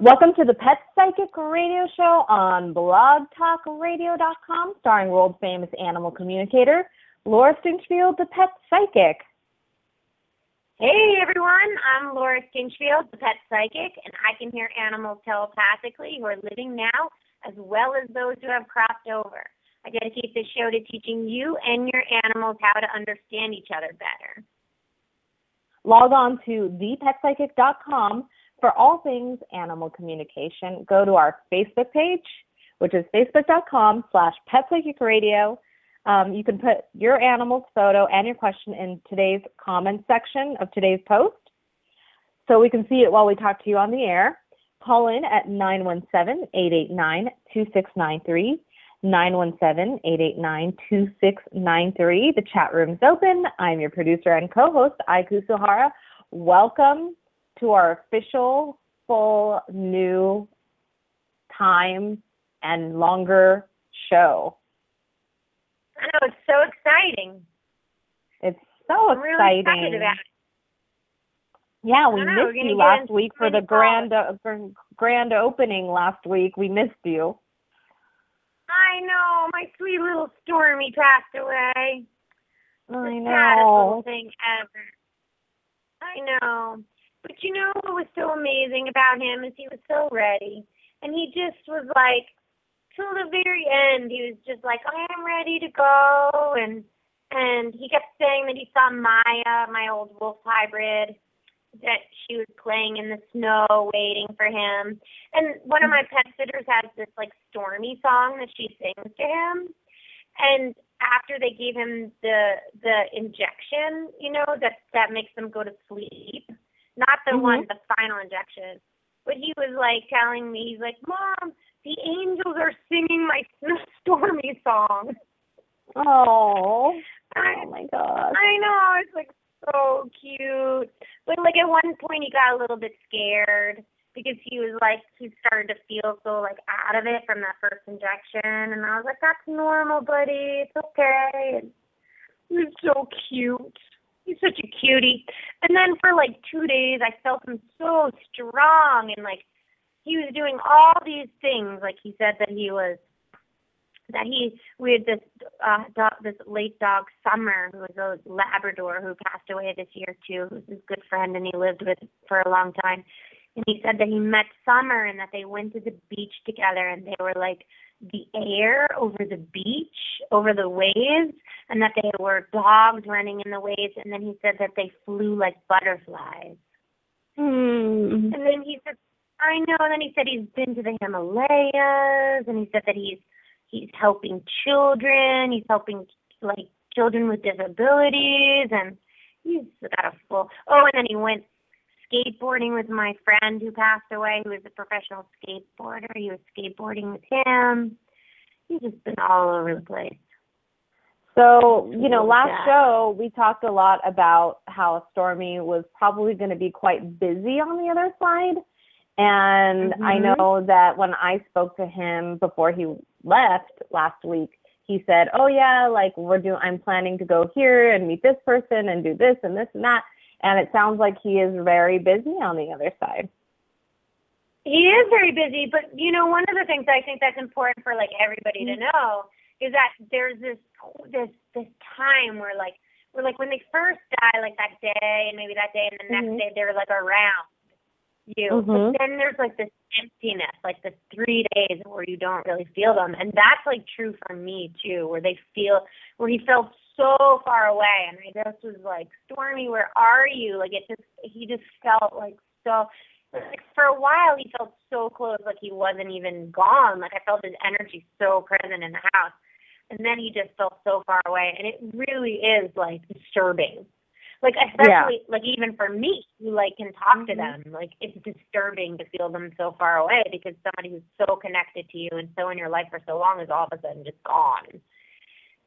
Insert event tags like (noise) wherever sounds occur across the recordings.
Welcome to the Pet Psychic Radio Show on blogtalkradio.com, starring world famous animal communicator Laura Stinchfield, the Pet Psychic. Hey everyone, I'm Laura Stinchfield, the Pet Psychic, and I can hear animals telepathically who are living now as well as those who have crossed over. I dedicate this show to teaching you and your animals how to understand each other better. Log on to thepetpsychic.com for all things animal communication. Go to our Facebook page, which is facebook.com slash petpsychicradio. Um, you can put your animal's photo and your question in today's comment section of today's post so we can see it while we talk to you on the air. Call in at 917 889 2693. 917-889-2693. The chat room's open. I'm your producer and co-host, Ai Kusuhara. Welcome to our official full new time and longer show. I know it's so exciting. It's so I'm exciting. really excited about it. Yeah, we know, missed you last week for the grand uh, grand opening last week. We missed you. I know, my sweet little Stormy passed away. I the saddest little know. thing ever. I know. But you know what was so amazing about him is he was so ready. And he just was like till the very end he was just like, I am ready to go and and he kept saying that he saw Maya, my old wolf hybrid, that she was playing in the snow waiting for him. And one of my pet sitters has this like stormy song that she sings to him. And after they gave him the the injection, you know, that that makes them go to sleep. Not the Mhm. one the final injection. But he was like telling me, he's like, Mom, the angels are singing my stormy song. Oh. I, Oh my god. I know, it's like so cute. But like at one point he got a little bit scared because he was like he started to feel so like out of it from that first injection and I was like, That's normal, buddy, it's okay and he was so cute. He's such a cutie. And then for like two days I felt him so strong and like he was doing all these things. Like he said that he was that he we had this uh dog this late dog summer who was a labrador who passed away this year too who's his good friend and he lived with for a long time and he said that he met summer and that they went to the beach together and they were like the air over the beach over the waves and that they were dogs running in the waves and then he said that they flew like butterflies Hmm. and then he said, I know. And then he said he's been to the Himalayas, and he said that he's he's helping children. He's helping like children with disabilities, and he's got a full. Oh, and then he went skateboarding with my friend who passed away, who was a professional skateboarder. He was skateboarding with him. He's just been all over the place. So, you know, last Yeah. show we talked a lot about how Stormy was probably going to be quite busy on the other side. And I Mhm. know that when I spoke to him before he left last week, he said, "Oh yeah, like we're doing I'm planning to go here and meet this person and do this and this and that." And it sounds like he is very busy on the other side. He is very busy, but you know, one of the things I think that's important for like everybody to know is that there's this this this time where like where like when they first die, like that day and maybe that day and the next day they're like around you. Mhm. But then there's like this emptiness, like the three days where you don't really feel them. And that's like true for me too, where they feel where he felt so far away and I just was like, Stormy, where are you? Like it just he just felt like so like for a while he felt so close, like he wasn't even gone. Like I felt his energy so present in the house. And then he just felt so far away and it really is like disturbing. Like especially like even for me who like can talk to Mhm. them, like it's disturbing to feel them so far away because somebody who's so connected to you and so in your life for so long is all of a sudden just gone.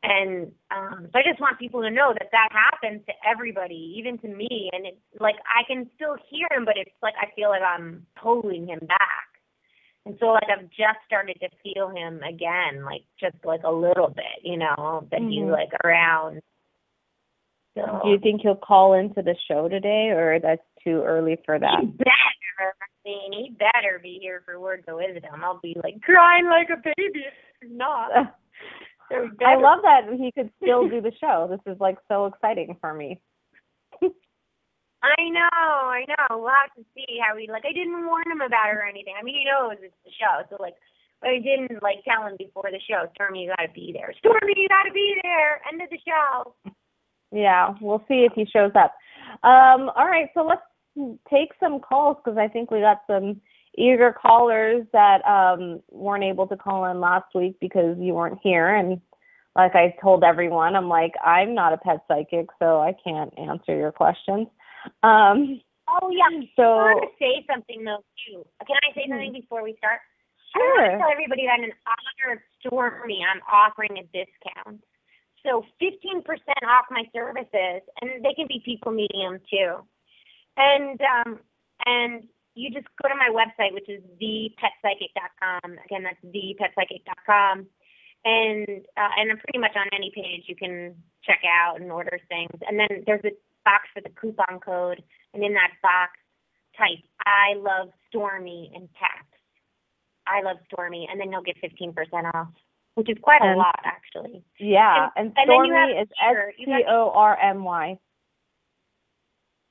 And um, so I just want people to know that that happens to everybody, even to me. And it's like I can still hear him, but it's like I feel like I'm pulling him back. And so like I've just started to feel him again, like just like a little bit, you know, that he's Mhm. like around. So Do you think he'll call into the show today or that's too early for that? he better. I mean, he better be here for words of wisdom. I'll be like crying like a baby. Not. (laughs) I love that he could still do the show. This is like so exciting for me. I know, I know. We'll have to see how he like. I didn't warn him about it or anything. I mean, he knows it's the show, so like, but I didn't like tell him before the show. Stormy, you gotta be there. Stormy, you gotta be there. End of the show. Yeah, we'll see if he shows up. Um, all right, so let's take some calls because I think we got some eager callers that um, weren't able to call in last week because you weren't here. And like I told everyone, I'm like, I'm not a pet psychic, so I can't answer your questions. Um, oh yeah. So I want to say something though too. Can I say something before we start? I want Sure. to tell everybody that in honor of Stormy, I'm offering a discount. So 15% off my services, and they can be people medium too. And um, and you just go to my website, which is thepetpsychic.com. Again, that's thepetpsychic.com. And uh, and I'm pretty much on any page you can check out and order things. And then there's a box for the coupon code, and in that box, type "I love Stormy" in caps. I love Stormy, and then you'll get 15% off, which is quite a lot actually. yeah, And- and and Stormy is S T O R M Y.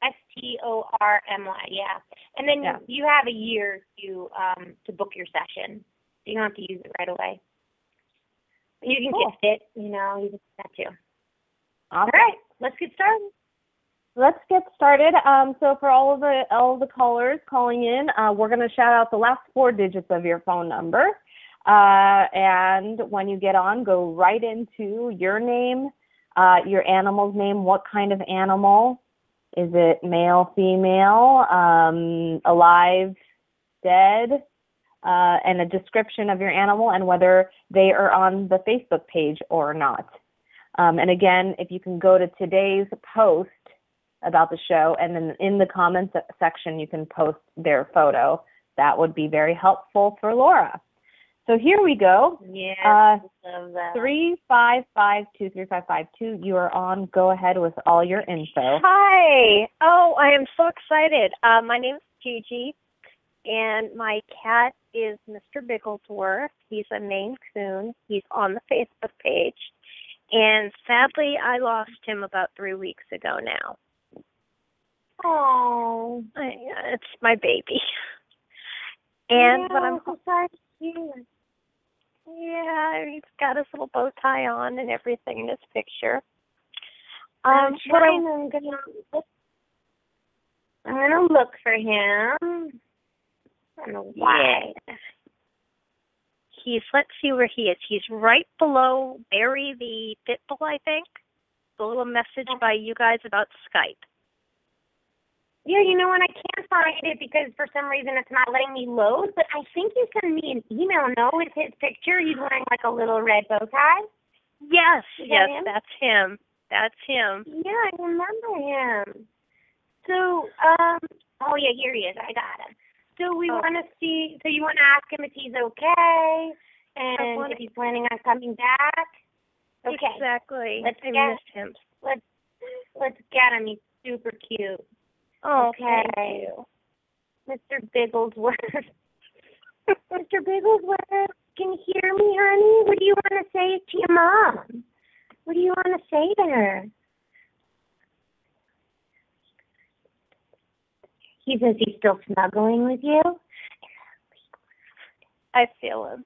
S T O R M Y, yeah. And then Yeah. you have a year to um to book your session. So you don't have to use it right away. You can Cool. gift it, you know, you can do that too. All Awesome. right, let's get started. Let's get started. Um, so for all of the all of the callers calling in, uh, we're going to shout out the last four digits of your phone number, uh, and when you get on, go right into your name, uh, your animal's name, what kind of animal, is it male, female, um, alive, dead, uh, and a description of your animal and whether they are on the Facebook page or not. Um, and again, if you can go to today's post about the show, and then in the comments section, you can post their photo. That would be very helpful for Laura. So here we go. Yeah, Uh, three five five two three five five two. You are on. Go ahead with all your info. Hi. Oh, I am so excited. Uh, my name is Gigi, and my cat is Mr. Bigglesworth. He's a Maine Coon. He's on the Facebook page. And sadly, I lost him about three weeks ago now. Oh, it's my baby. And but I'm so sorry yeah, he's got his little bow tie on and everything in this picture. I'm Um, I trying. I'm gonna look. I'm gonna look for him. I don't know why. He's let's see where he is. He's right below Barry the Pitbull, I think. The little message by you guys about Skype. Yeah, you know what? I can't find it because for some reason it's not letting me load. But I think you sent me an email. No, with his picture. He's wearing like a little red bow tie. Yes, that yes, him? that's him. That's him. Yeah, I remember him. So, um, oh yeah, here he is. I got him. So we Oh. want to see. So you want to ask him if he's okay and wanna- if he's planning on coming back. Okay, Exactly. Let's I get- him. let's let's get him. He's super cute. Oh, Okay. Mr. Bigglesworth. (laughs) Mr. Bigglesworth, can you hear me, honey? What do you want to say to your mom? What do you want to say to her? He says he's still snuggling with you. I feel him.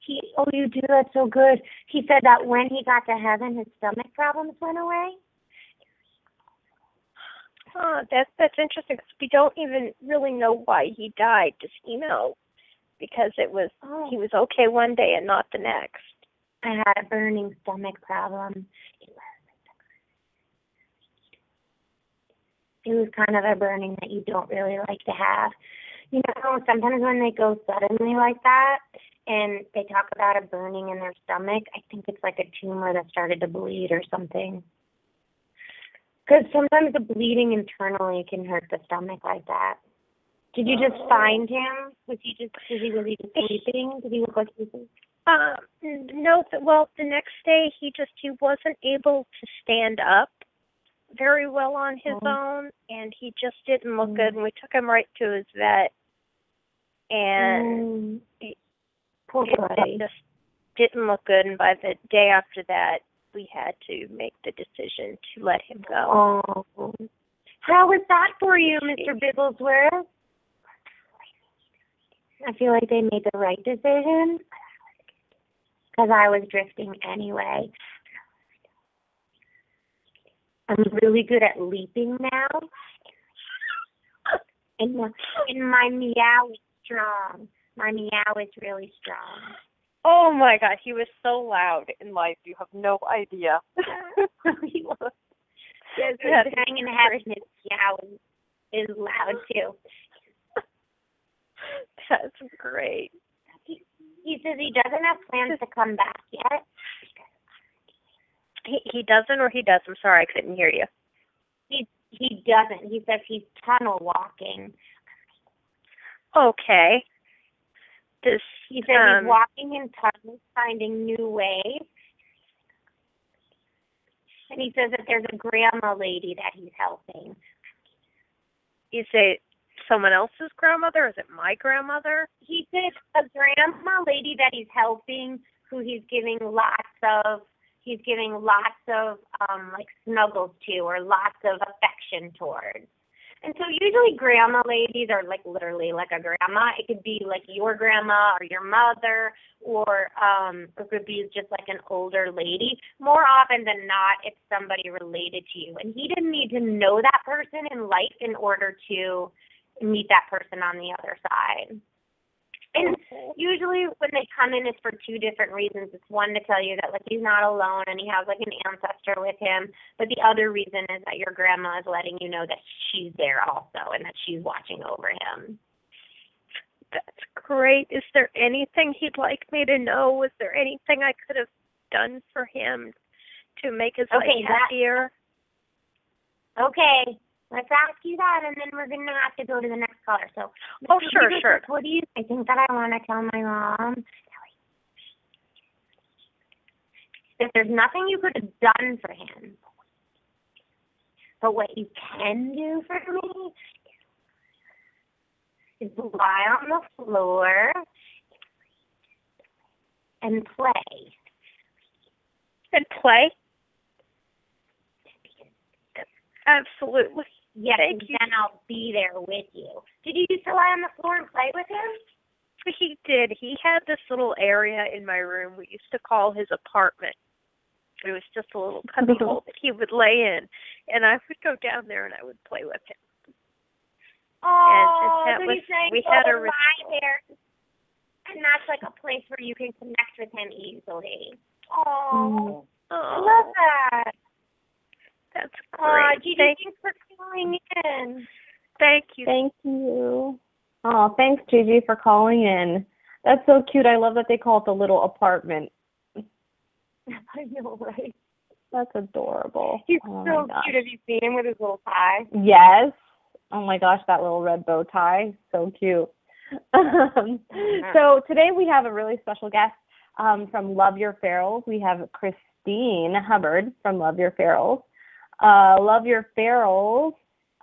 He, oh, you do. That's so good. He said that when he got to heaven, his stomach problems went away. Oh, that's that's interesting 'cause we don't even really know why he died. Just you know, because it was Oh, he was okay one day and not the next. I had a burning stomach problem. It was kind of a burning that you don't really like to have. You know, sometimes when they go suddenly like that and they talk about a burning in their stomach, I think it's like a tumor that started to bleed or something. Because sometimes the bleeding internally can hurt the stomach like that. Did you just find him? Was he just was he really just sleeping? Did he look like he was Uh, n- no, well, the next day he just he wasn't able to stand up very well on his Oh. own, and he just didn't look Mm. good. And we took him right to his vet, and Mm. Poor it, it just didn't look good. And by the day after that, we had to make the decision to let him go. Oh. How was that for you, Mr. Bigglesworth? I feel like they made the right decision because I was drifting anyway. I'm really good at leaping now, and and my meow is strong. My meow is really strong. Oh my God, he was so loud in life. You have no idea. (laughs) he was. Yes, That's he's hanging heaven. His is, is loud too. (laughs) That's great. He, he says he doesn't have plans to come back yet. He he doesn't or he does. I'm sorry, I couldn't hear you. He he doesn't. He says he's tunnel walking. Okay. Does He says um, he's walking in tunnels, finding new ways. And he says that there's a grandma lady that he's helping. you say someone else's grandmother? Is it my grandmother? He says a grandma lady that he's helping, who he's giving lots of he's giving lots of um like snuggles to or lots of affection towards. And so usually grandma ladies are like literally like a grandma. It could be like your grandma or your mother or um it could be just like an older lady. More often than not it's somebody related to you. And he didn't need to know that person in life in order to meet that person on the other side. And usually when they come in it's for two different reasons. It's one to tell you that like he's not alone and he has like an ancestor with him. But the other reason is that your grandma is letting you know that she's there also and that she's watching over him. That's great. Is there anything he'd like me to know? Was there anything I could have done for him to make his Okay, life that- happier? Okay. Let's ask you that and then we're gonna have to go to the next caller. So Oh, sure, sure. What do you I think that I wanna tell my mom? That there's nothing you could have done for him. But what you can do for me is lie on the floor and play. And play? Absolutely. Yes, Thank and you. then I'll be there with you. Did you used to lie on the floor and play with him? He did. He had this little area in my room we used to call his apartment. It was just a little (laughs) cubby hole that he would lay in, and I would go down there and I would play with him. Oh, that so was- saying we had a and lie there, and that's like a place where you can connect with him easily. Oh, I Oh, love that. That's great. Gigi, Thank, thanks for calling in. thank you. Thank you. Oh, thanks, Gigi, for calling in. That's so cute. I love that they call it the little apartment. (laughs) I know, right? That's adorable. He's oh so cute. Have you seen him with his little tie? Yes. Oh my gosh, that little red bow tie. So cute. (laughs) Um, so today we have a really special guest um, from Love Your Ferals. We have Christine Hubbard from Love Your Ferals. Uh, Love Your Ferals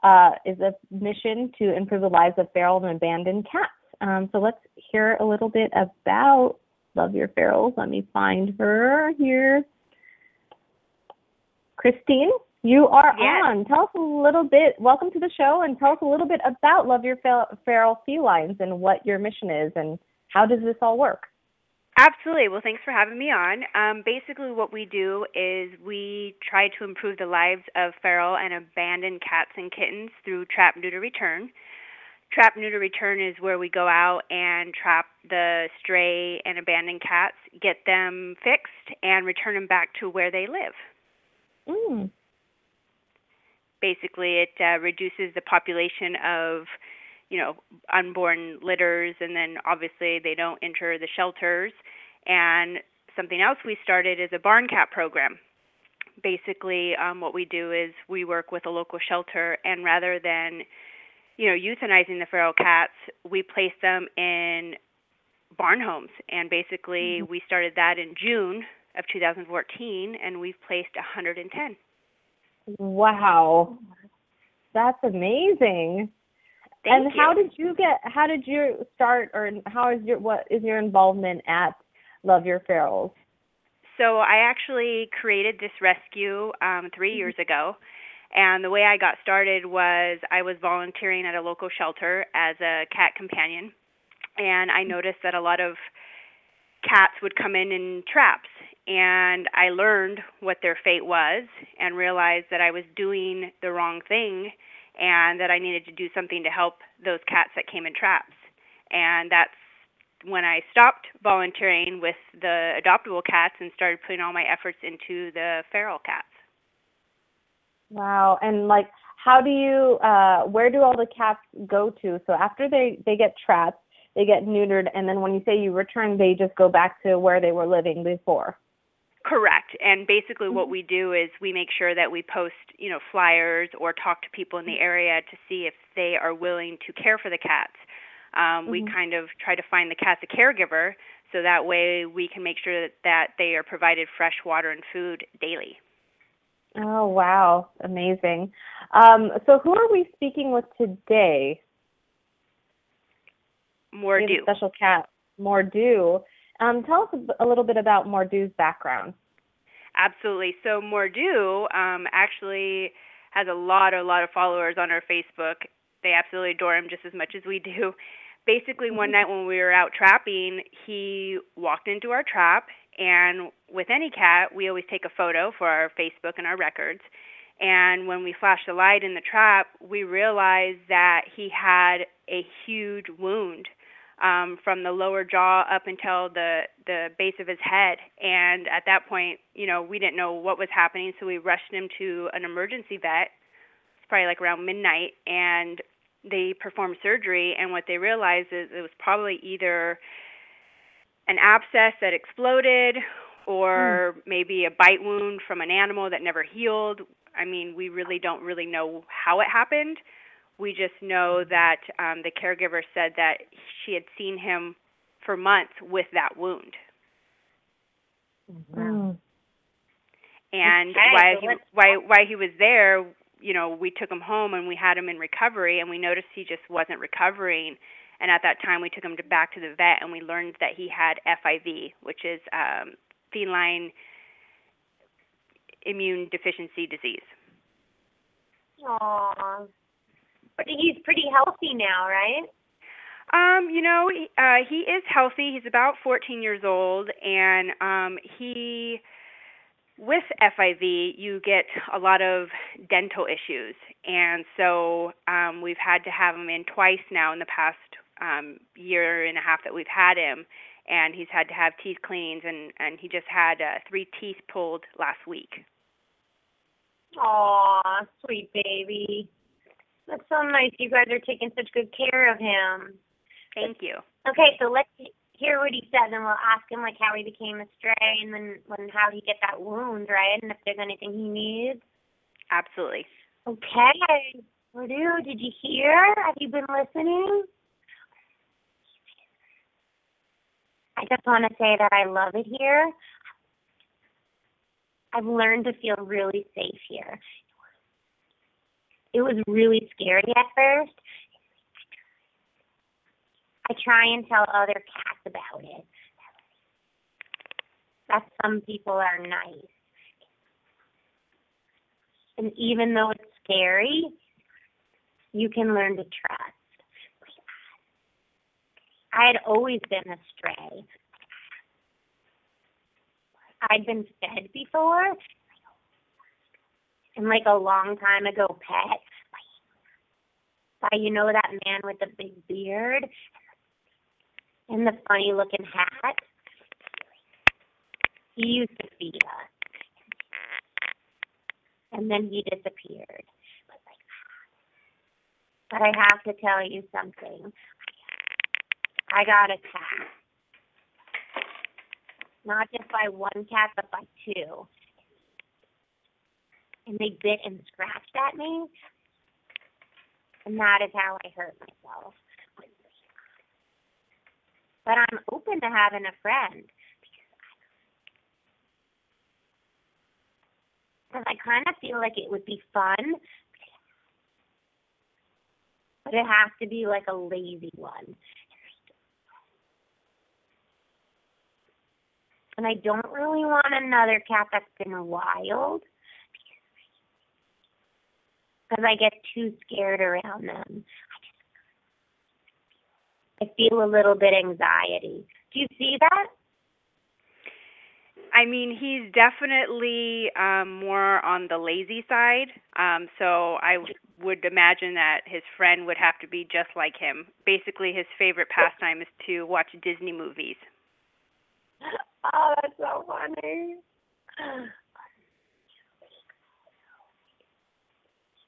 uh, is a mission to improve the lives of feral and abandoned cats. Um, so let's hear a little bit about Love Your Ferals. Let me find her here. Christine, you are Yes. on. Tell us a little bit. Welcome to the show, and tell us a little bit about Love Your Feral Felines and what your mission is, and how does this all work? Absolutely. Well, thanks for having me on. Um, basically, what we do is we try to improve the lives of feral and abandoned cats and kittens through trap, neuter, return. Trap, neuter, return is where we go out and trap the stray and abandoned cats, get them fixed, and return them back to where they live. Mm. basically it uh, reduces the population of you know unborn litters and then obviously they don't enter the shelters. And something else we started is a barn cat program. Basically um, what we do is we work with a local shelter and rather than you know euthanizing the feral cats we place them in barn homes. And basically we started that in june of 2014 and we've placed 110 Wow, that's amazing. Thank and you. how did you get? How did you start, or how is your what is your involvement at Love Your Ferals? So I actually created this rescue um, 3 Mm-hmm. years ago, and the way I got started was I was volunteering at a local shelter as a cat companion, and I noticed that a lot of cats would come in in traps, and I learned what their fate was and realized that I was doing the wrong thing and that I needed to do something to help those cats that came in traps. And that's when I stopped volunteering with the adoptable cats and started putting all my efforts into the feral cats. Wow. And like, how do you? Uh, where do all the cats go to? So after they they get trapped, they get neutered, and then when you say you return, they just go back to where they were living before. Correct. And basically what we do is we make sure that we post, you know, flyers or talk to people in the area to see if they are willing to care for the cats. Um, We Mhm. kind of try to find the cats a caregiver so that way we can make sure that, that they are provided fresh water and food daily. Oh wow, amazing. Um, so who are we speaking with today? More do. special cat, Mordu. Um, tell us a little bit about Mordu's background. Absolutely. So Mordu um, actually has a lot, a lot of followers on our Facebook. They absolutely adore him just as much as we do. Basically, one night when we were out trapping, he walked into our trap, and with any cat, we always take a photo for our Facebook and our records. And when we flashed the light in the trap, we realized that he had a huge wound um, from the lower jaw up until the the base of his head. And at that point, you know, we didn't know what was happening, so we rushed him to an emergency vet. It's probably like around midnight, and they performed surgery. And what they realized is it was probably either an abscess that exploded, or maybe a bite wound from an animal that never healed. I mean, we really don't really know how it happened. We just know that um, the caregiver said that she had seen him for months with that wound. Mm. And Okay, while so he let's while while he was there, you know, we took him home and we had him in recovery, and we noticed he just wasn't recovering. And at that time, we took him to, back to the vet, and we learned that he had FIV, which is um, feline immune deficiency disease. Aw. But he's pretty healthy now, right? Um, you know, he- uh, he is healthy. He's about 14 years old, and um, he, with FIV, you get a lot of dental issues, and so um, we've had to have him in twice now in the past um, year and a half that we've had him, and he's had to have teeth cleanings, and and he just had uh, three teeth pulled last week. Aw, sweet baby. That's so nice. You guys are taking such good care of him. Thank you. Okay, so let's hear what he said, and we'll ask him like how he became a stray, and then when how he get that wound, right? And if there's anything he needs. Absolutely. Okay. Purdue, did you hear? Have you been listening? I just want to say that I love it here. I've learned to feel really safe here. It was really scary at first. I try and tell other cats about it. That some people are nice. And even though it's scary, you can learn to trust. I had always been a stray. I'd been fed before, and like a long time ago, pet by you know that man with the big beard and the funny looking hat. He used to feed us, and then he disappeared. But I have to tell you something. I got attacked. Not just by one cat, but by two. And they bit and scratched at me. And that is how I hurt myself. But I'm open to having a friend. Because I kind of feel like it would be fun. but it has to be like a lazy one. And I don't really want another cat that's been wild because I get too scared around them. I feel a little bit anxiety. Do you see that? I mean, he's definitely um, more on the lazy side. Um, so I w- would imagine that his friend would have to be just like him. Basically, his favorite pastime is to watch Disney movies. (gasps) Oh, that's so funny.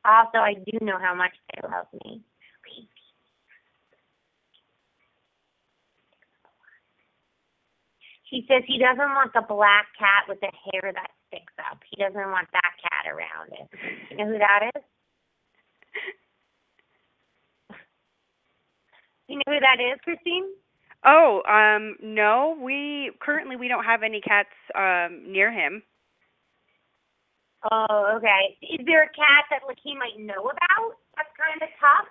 Also, I do know how much they love me. He says he doesn't want the black cat with the hair that sticks up. He doesn't want that cat around it. You know who that is? You know who that is, Christine? Oh, um, no, we currently we don't have any cats um near him. Oh, okay. Is there a cat that like he might know about? That's kind of tough.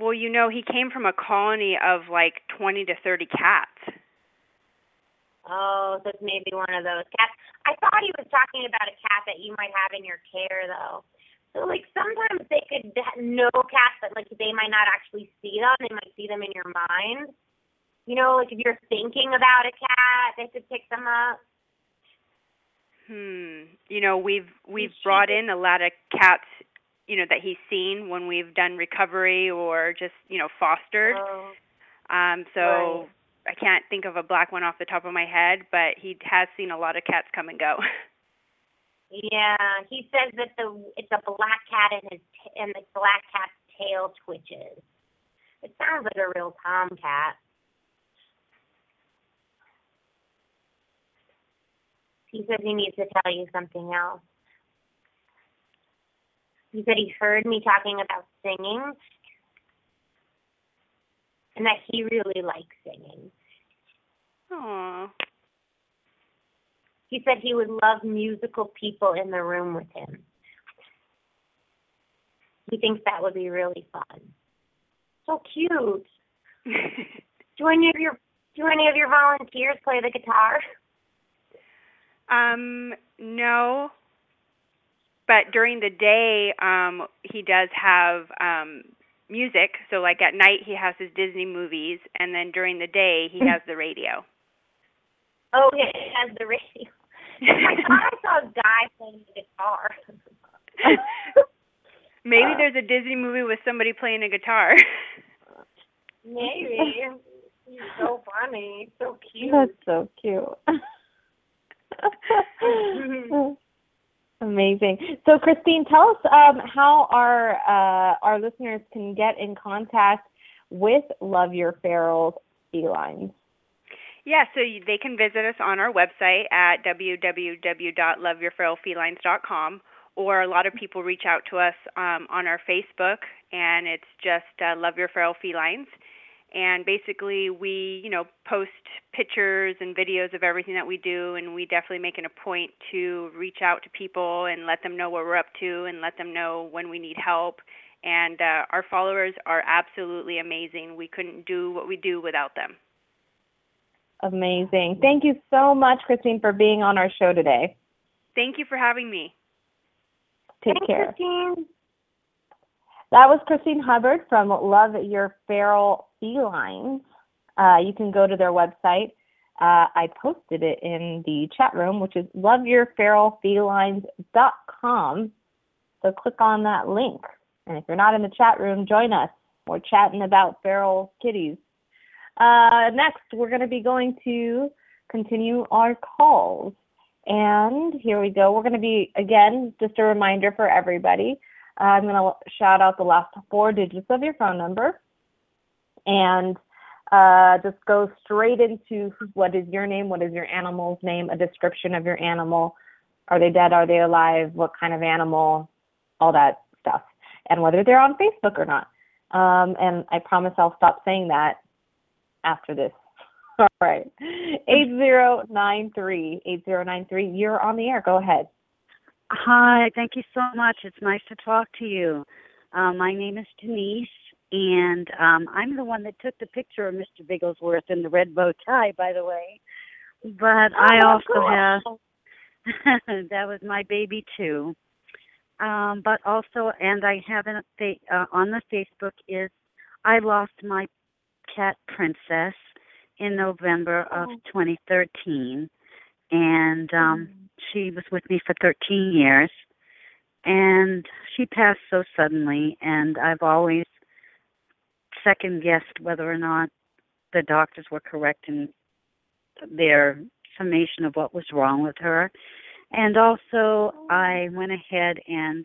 Well, you know, he came from a colony of like 20 to 30 cats. Oh, so it's maybe one of those cats. I thought he was talking about a cat that you might have in your care, though. So, like, sometimes they could know cats but like, they might not actually see them. They might see them in your mind. You know, like if you're thinking about a cat, they could pick them up. Hmm. You know, we've we've brought in a lot of cats, you know, that he's seen when we've done recovery or just, you know, fostered. Oh, Um, so Right. I can't think of a black one off the top of my head, but he has seen a lot of cats come and go. (laughs) yeah. He says that the it's a black cat and his t- and the black cat's tail twitches. It sounds like a real tomcat. He says he needs to tell you something else. He said he heard me talking about singing and that he really likes singing. Aw. He said he would love musical people in the room with him. He thinks that would be really fun. So cute. (laughs) Do any of your do any of your volunteers play the guitar? Um, no. But during the day, um, he does have um music. So like at night he has his Disney movies and then during the day he has the radio. Oh, yeah, he has the radio. I thought I saw a guy playing the guitar. (laughs) Maybe there's a Disney movie with somebody playing a guitar. Maybe. He's so funny. So cute. That's so cute. (laughs) (laughs) Amazing. So, Christine, tell us um, how our uh, our listeners can get in contact with Love Your Ferals felines. Yeah, so they can visit us on our website at www.loveyourferalfelines.com, or a lot of people reach out to us um, on our Facebook, and it's just uh, Love Your Feral Felines. And basically, we, you know, post pictures and videos of everything that we do, and we definitely make it a point to reach out to people and let them know what we're up to, and let them know when we need help. And uh, our followers are absolutely amazing. We couldn't do what we do without them. Amazing. Thank you so much, Christine, for being on our show today. Thank you for having me. Take Thanks, care. Christine. That was Christine Hubbard from Love Your Feral Felines. Uh, you can go to their website. Uh, I posted it in the chat room, which is loveyourferalfelines.com. So click on that link. And if you're not in the chat room, join us. We're chatting about feral kitties. Uh, next, we're going to be going to continue our calls. And here we go. We're going to be, again, just a reminder for everybody. I'm going to shout out the last four digits of your phone number and uh, just go straight into what is your name, what is your animal's name, a description of your animal. Are they dead? Are they alive? What kind of animal? All that stuff. And whether they're on Facebook or not. Um, and I promise I'll stop saying that after this. (laughs) All right. 8093. 8093. You're on the air. Go ahead. Hi, thank you so much. It's nice to talk to you. Uh, my name is Denise, and um, I'm the one that took the picture of Mr. Bigglesworth in the red bow tie, by the way. But I Oh, also cool. have (laughs) that was my baby too. Um, but also, and I have an update uh, on the Facebook is I lost my cat Princess in November of Oh. 2013, and um, she was with me for 13 years, and she passed so suddenly, and I've always second guessed whether or not the doctors were correct in their summation of what was wrong with her. And also, I went ahead and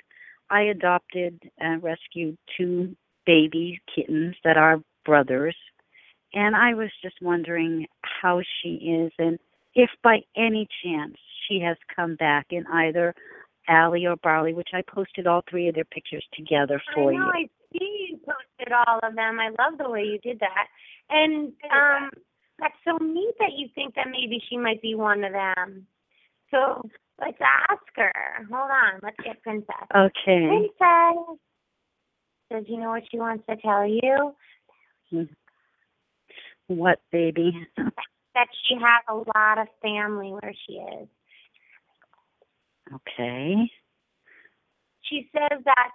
I adopted and rescued two baby kittens that are brothers. And I was just wondering how she is and if by any chance she has come back in either Allie or Barley, which I posted all three of their pictures together for I know. you. I see you posted all of them. I love the way you did that. And um, that's so neat that you think that maybe she might be one of them. So let's ask her. Hold on. Let's get Princess. Okay. Princess. Does you know what she wants to tell you? What baby? (laughs) That she has a lot of family where she is. Okay. She says that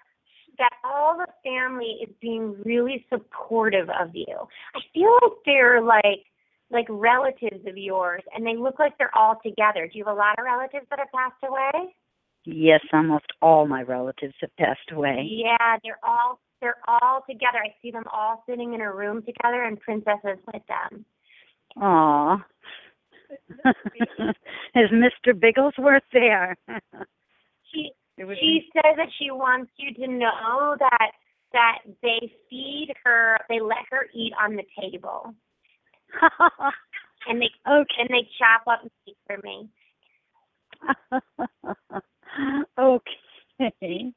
that all the family is being really supportive of you. I feel like they're like like relatives of yours and they look like they're all together. Do you have a lot of relatives that have passed away? Yes, almost all my relatives have passed away. Yeah, they're all they're all together. I see them all sitting in a room together and Princess is with them. Aw. (laughs) Is Mr. Bigglesworth there? She It was she says that she wants you to know that that they feed her they let her eat on the table. (laughs) And they okay. and they chop up meat for me. (laughs) okay.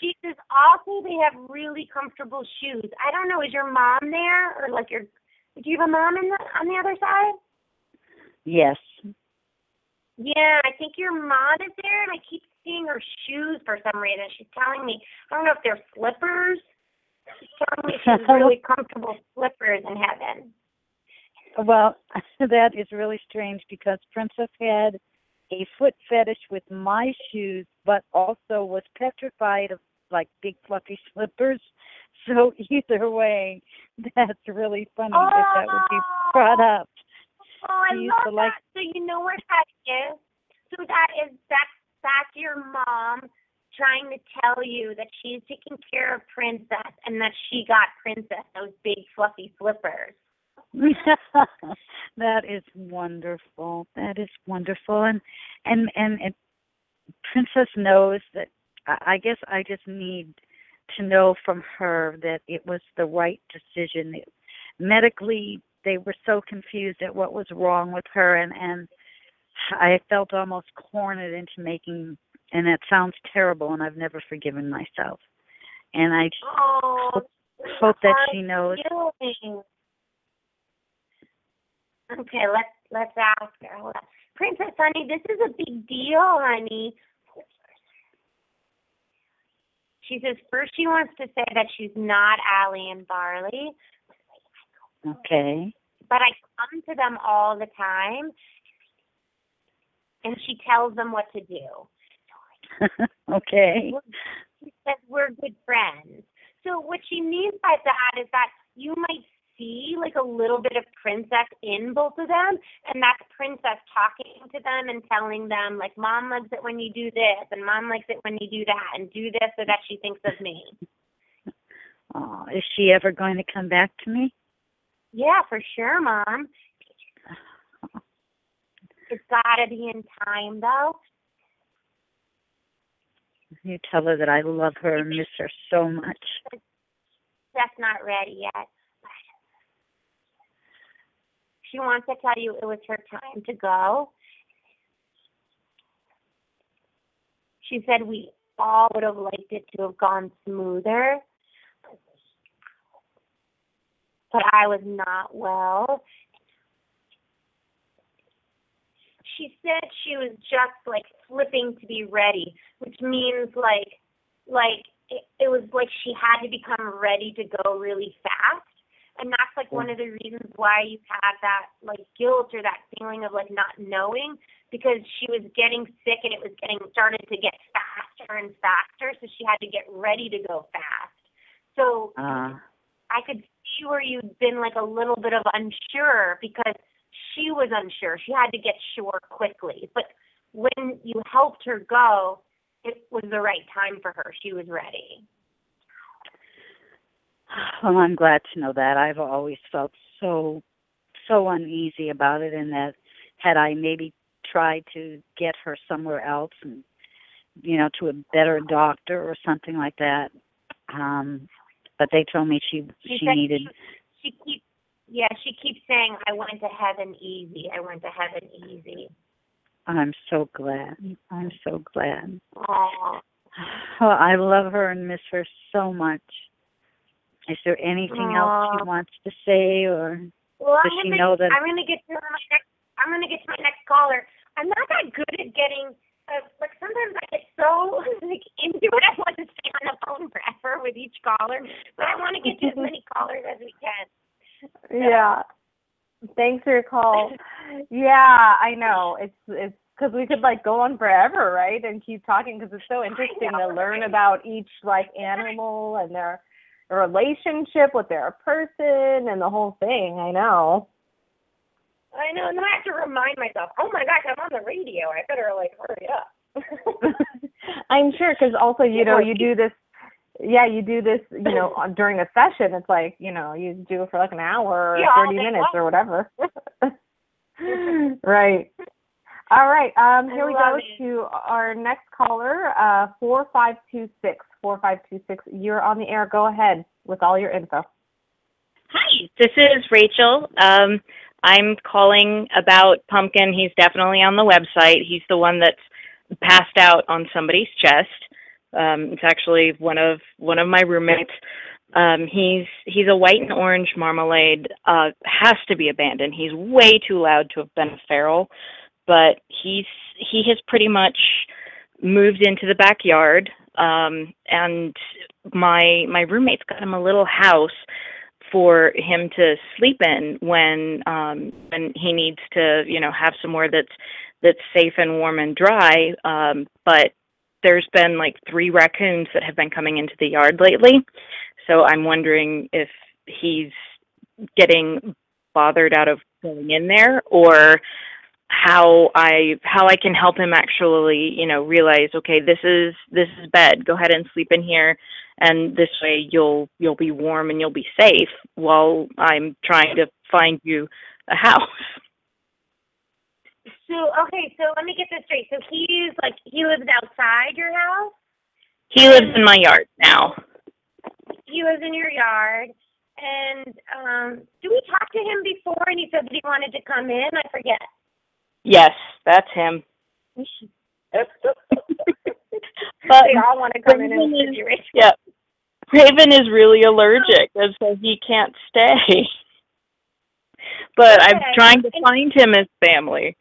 She says also they have really comfortable shoes. I don't know, is your mom there or like your do you have a mom in the on the other side? Yes. Yeah, I think your mom is there and I keep seeing her shoes for some reason. She's telling me I don't know if they're slippers. She's telling me she has (laughs) really comfortable slippers in heaven. Well, (laughs) that is really strange because Princess had a foot fetish with my shoes, but also was petrified of like big fluffy (laughs) slippers. So either way, that's really funny that that would be brought up. Oh, oh I She to love like- that. So you know what that is? So that is that's that's your mom trying to tell you that she's taking care of Princess and that she got Princess those big fluffy slippers. (laughs) that is wonderful. That is wonderful, and and and, and Princess knows that. I I guess I just need to know from her that it was the right decision. It, medically, they were so confused at what was wrong with her, and and I felt almost cornered into making. And that sounds terrible, and I've never forgiven myself. And I Oh, hope, hope that she knows. Okay, let's let's ask her. Hold on. Princess, honey, this is a big deal, honey. She says first she wants to say that she's not Allie and Barley, Okay. but I come to them all the time, and she tells them what to do. (laughs) okay. She says we're good friends. So what she means by that is that you might see like a little bit of princess in both of them, and that's princess talking to them and telling them like mom likes it when you do this, and mom likes it when you do that, and do this so that she thinks of me. (laughs) Oh, is she ever going to come back to me? Yeah, for sure, mom. It's gotta be in time though. You tell her that I love her and miss her so much. That's not ready yet. She wants to tell you it was her time to go. She said we all would have liked it to have gone smoother. But I was not well. She said she was just like flipping to be ready, which means like like it, it was like she had to become ready to go really fast. And that's like one of the reasons why you had that like guilt or that feeling of like not knowing because she was getting sick and it was getting started to get faster and faster. So she had to get ready to go fast. So Uh, I could see where you'd been like a little bit of unsure because she was unsure. She had to get sure quickly. But when you helped her go, it was the right time for her. She was ready. well, I'm glad to know that. I've always felt so so uneasy about it, and that had I maybe tried to get her somewhere else, and you know, to a better doctor or something like that. Um, but they told me she She she needed. She keeps yeah, she keeps saying, I went to heaven easy. I went to heaven easy. I'm so glad. I'm so glad. Aw. Oh, I love her and miss her so much. Is there anything else Aw. she wants to say, or Well, Does I'm she gonna, know that- I'm gonna get to my next. I'm gonna get to my next caller. I'm not that good at getting. Uh, like sometimes I get so (laughs) like into it. I want to stay on the phone forever with each caller, but I want to get to as many callers as we can. Yeah. Thanks for your call. yeah, I know. It's it's because we could like go on forever, right? And keep talking because it's so interesting to learn right? about each like animal and their relationship with their person and the whole thing. I know. I know, and then I have to remind myself. Oh my gosh, I'm on the radio. I better like hurry up. (laughs) I'm sure because also you know you do this. Yeah, you do this, you know, (laughs) during a session. It's like, you know, you do it for like an hour or Yeah, 30 day minutes or whatever. (laughs) right. All right. Um, here we go it. to our next caller, uh, 4526. 4526. You're on the air. Go ahead with all your info. Hi, this is Rachel. Um, I'm calling about Pumpkin. He's definitely on the website. He's the one that's passed out on somebody's chest. Um, it's actually one of one of my roommates. Um, he's he's a white and orange marmalade. Uh, has to be abandoned. He's way too loud to have been a feral, but he's he has pretty much moved into the backyard. Um, and my my roommate's got him a little house for him to sleep in when um when he needs to you know have somewhere that's that's safe and warm and dry um but there's been like three raccoons that have been coming into the yard lately so i'm wondering if he's getting bothered out of going in there or how i how i can help him actually you know realize okay this is this is bed go ahead and sleep in here and this way you'll you'll be warm and you'll be safe while I'm trying to find you a (laughs) house. So okay, so let me get this straight. So he's like he lives outside your house. He lives in my yard now. He lives in your yard. And um, did we talk to him before? And he said that he wanted to come in. I forget. Yes, that's him. (laughs) but they all want to come in and Raven is- yeah, Raven is really allergic, and so he can't stay. (laughs) But I'm trying to find him his family.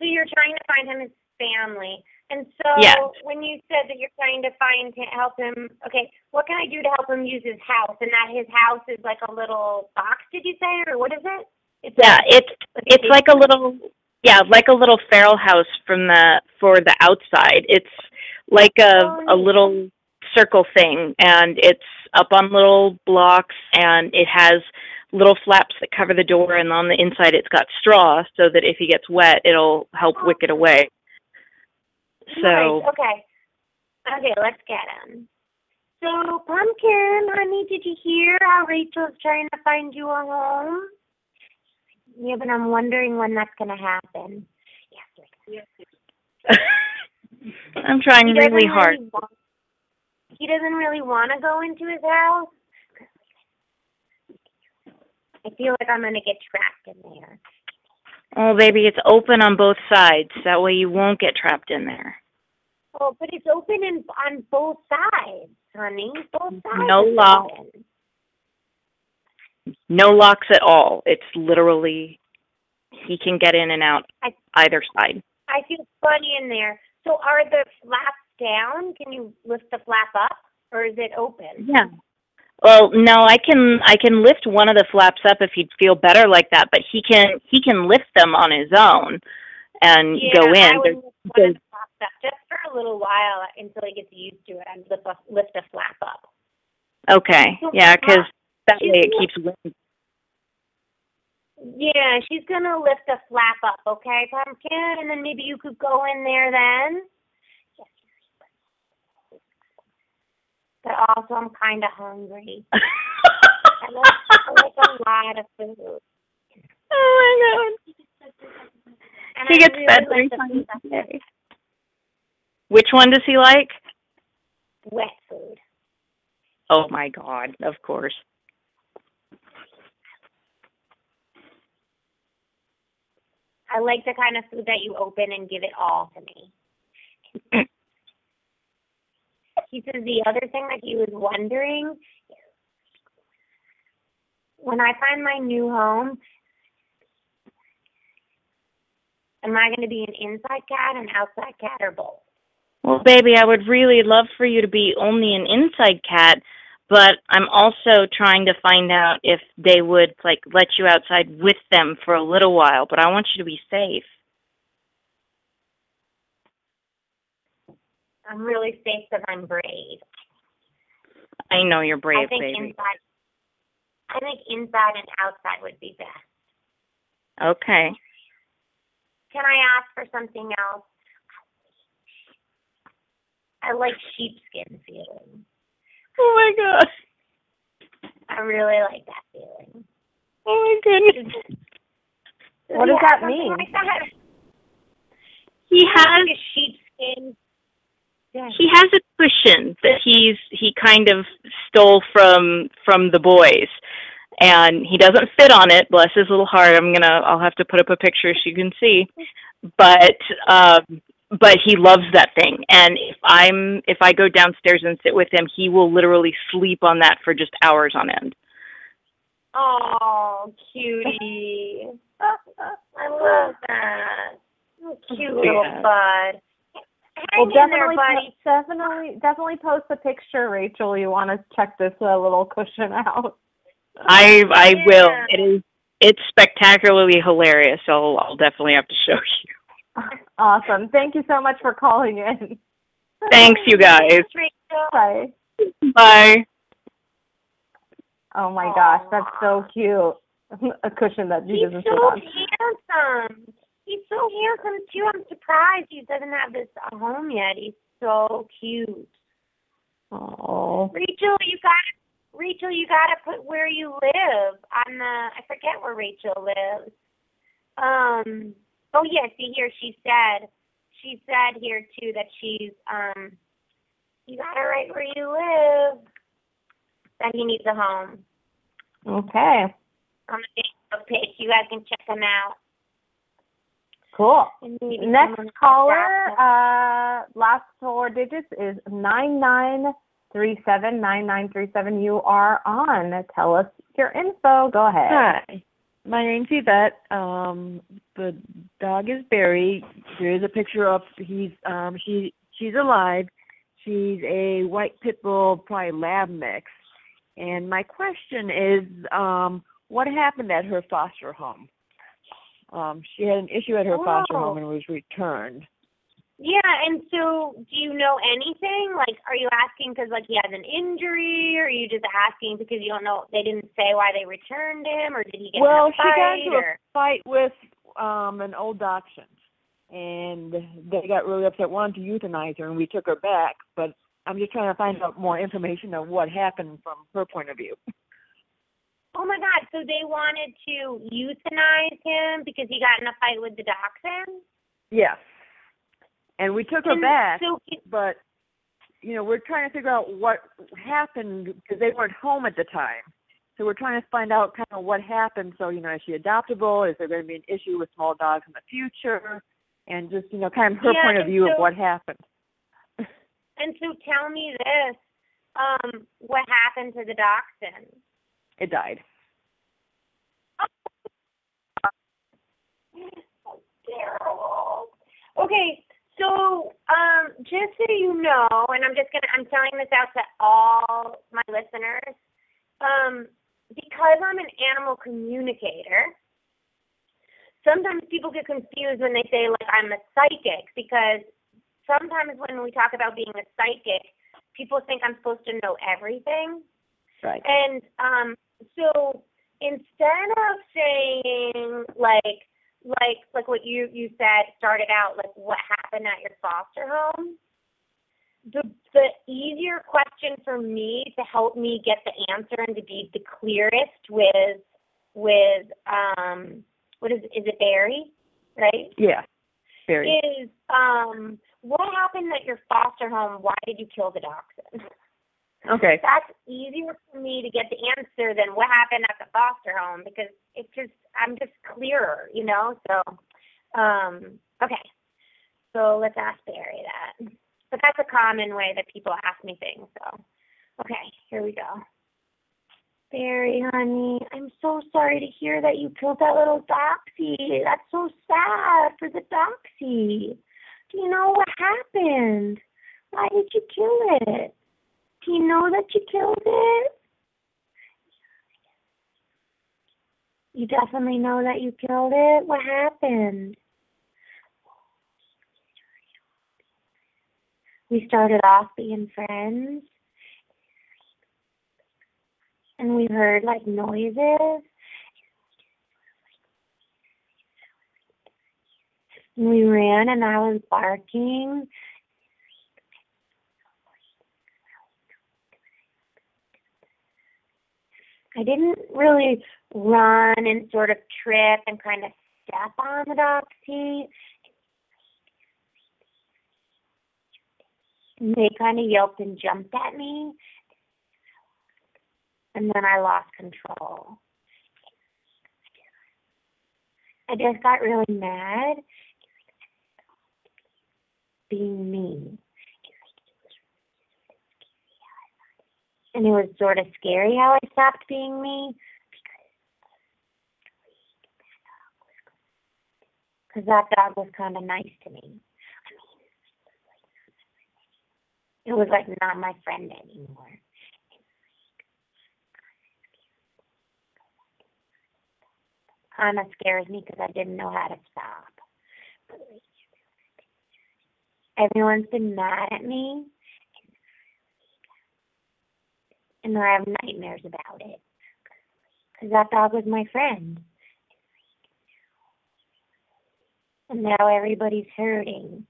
So you're trying to find him his family. And so Yes. when you said that you're trying to find to help him, okay, what can I do to help him use his house? And that his house is like a little box, did you say, or what is it? It's Yeah, like- it's it's like a little yeah, like a little feral house from the for the outside. It's like a Oh, a little circle thing and it's up on little blocks and it has little flaps that cover the door and on the inside it's got straw so that if he gets wet it'll help wick it away. So Nice. Okay. Okay, let's get him. So, Pumpkin, honey, did you hear how Rachel's trying to find you a home? Yeah, but I'm wondering when that's going to happen. Yes, yes. (laughs) I'm trying he doesn't really hard. want- he doesn't really want to go into his house. I feel like I'm going to get trapped in there. Oh baby, it's open on both sides. That way you won't get trapped in there. Oh, but it's open in, on both sides, honey. Both sides. No lock. open. No locks at all. It's literally he can get in and out I- either side. I feel funny in there. So are the flaps down? Can you lift the flap up, or is it open? Yeah. Well, no, I can I can lift one of the flaps up if he'd feel better like that, but he can he can lift them on his own and yeah, go in. I would lift one of the flaps up just for a little while until he gets used to it. I'd lift a, lift a flap up. Okay. Yeah, because that way it keeps wind. Yeah, she's gonna lift a flap up, okay, Pumpkin, and then maybe you could go in there then. But also, I'm kind of hungry. (laughs) I like, I like a lot of food. Oh my god. And He I gets really fed three times a day. Which one does he like? wet food. Oh my god, of course. I like the kind of food that you open and give it all to me. (clears throat) he says the other thing that he was wondering when I find my new home, am I going to be an inside cat, an outside cat, or both? Well, baby, I would really love for you to be only an inside cat, but I'm also trying to find out if they would like let you outside with them for a little while, but I want you to be safe. I'm really safe because I'm brave. I know you're I brave, think baby. inside. I think inside and outside would be best. Okay. Can I ask for something else? I like sheepskin feeling. Oh my god. I really like that feeling. Oh my goodness. What does you that mean? Like that? He Like has a sheepskin. He has a cushion that he's he kind of stole from from the boys and he doesn't fit on it bless his little heart i'm gonna i'll have to put up a picture so you can see but um but he loves that thing and if i'm if i go downstairs and sit with him he will literally sleep on that for just hours on end Oh, cutie. (laughs) I love that. Oh, Cute little Yeah. bud. Well, Hang in there, definitely, buddy. definitely, definitely post a picture, Rachel. You want to check this uh, little cushion out. i i will it is it's spectacularly hilarious so i'll definitely have to show you (laughs) Awesome. Thank you so much for calling in. thanks you guys Bye. bye Oh my gosh, that's so cute. (laughs) a cushion that you He's doesn't sit so on. handsome. He's so handsome too. I'm surprised he doesn't have this at home yet. He's so cute. Oh. Rachel, you got Rachel, you gotta put where you live on the. I forget where Rachel lives. Um. Oh yeah. See here, she said. She said here too that she's um. You gotta write where you live. That he needs a home Okay. on the Facebook page. You guys can check him out. Cool. And Next caller, uh, last four digits is nine nine three seven nine nine three seven. You are on. Tell us your info. Go ahead. Hi, my name's Yvette. Um, the dog is Barry. Here's a picture of he's um she she's alive. She's a white pit bull, probably lab mix. And my question is, um, what happened at her foster home? Um, she had an issue at her foster Oh. home and was returned. Yeah, and so do you know anything? Like, are you asking because like he has an injury, or are you just asking because you don't know? They didn't say why they returned him, or did he get well, in a she got fight? into or a fight with um an old dachshund, and they got really upset, wanted to euthanize her, and we took her back. But I'm just trying to find out more information on what happened from her point of view. Oh my God! So they wanted to euthanize him because he got in a fight with the dachshund. Yes. And we took her And back, So he- but you know we're trying to figure out what happened because they weren't home at the time. So we're trying to find out kind of what happened. So you know, is she adoptable? Is there going to be an issue with small dogs in the future? And just you know, kind of her Yeah, point of view of what happened. and so tell me this: um, what happened to the dachshund? It died. Terrible. Okay, so um, just so you know, and I'm just gonna I'm telling this out to all my listeners, um, because I'm an animal communicator, sometimes people get confused when they say like I'm a psychic because sometimes when we talk about being a psychic, people think I'm supposed to know everything. Right. And um so instead of saying like like like what you you said started out like what happened at your foster home? The the easier question for me to help me get the answer and to be the clearest with with um what is is it Barry? Right? Yeah. Very. is um what happened at your foster home? Why did you kill the dachshund (laughs) Okay. that's easier for me to get the answer than what happened at the foster home because it just I'm just clearer, you know. So, um, okay. So let's ask Barry that. But that's a common way that people ask me things. So, okay, here we go. Barry, honey, I'm so sorry to hear that you killed that little doxy. That's so sad for the doxy. Do you know what happened? Why did you kill it? Do you know that you killed it? You definitely know that you killed it? What happened? We started off being friends. And we heard like noises. And we ran and I was barking. I didn't really run and sort of trip and kind of step on the doxy. And they kind of yelped and jumped at me. And then I lost control. I just got really mad being me. And it was sort of scary how I stopped being me. Because that dog was kind of nice to me. I mean, it was like not my friend anymore. Kind of scares me because I didn't know how to stop. Everyone's been mad at me and I have nightmares about it. Because that dog was my friend. And now everybody's hurting.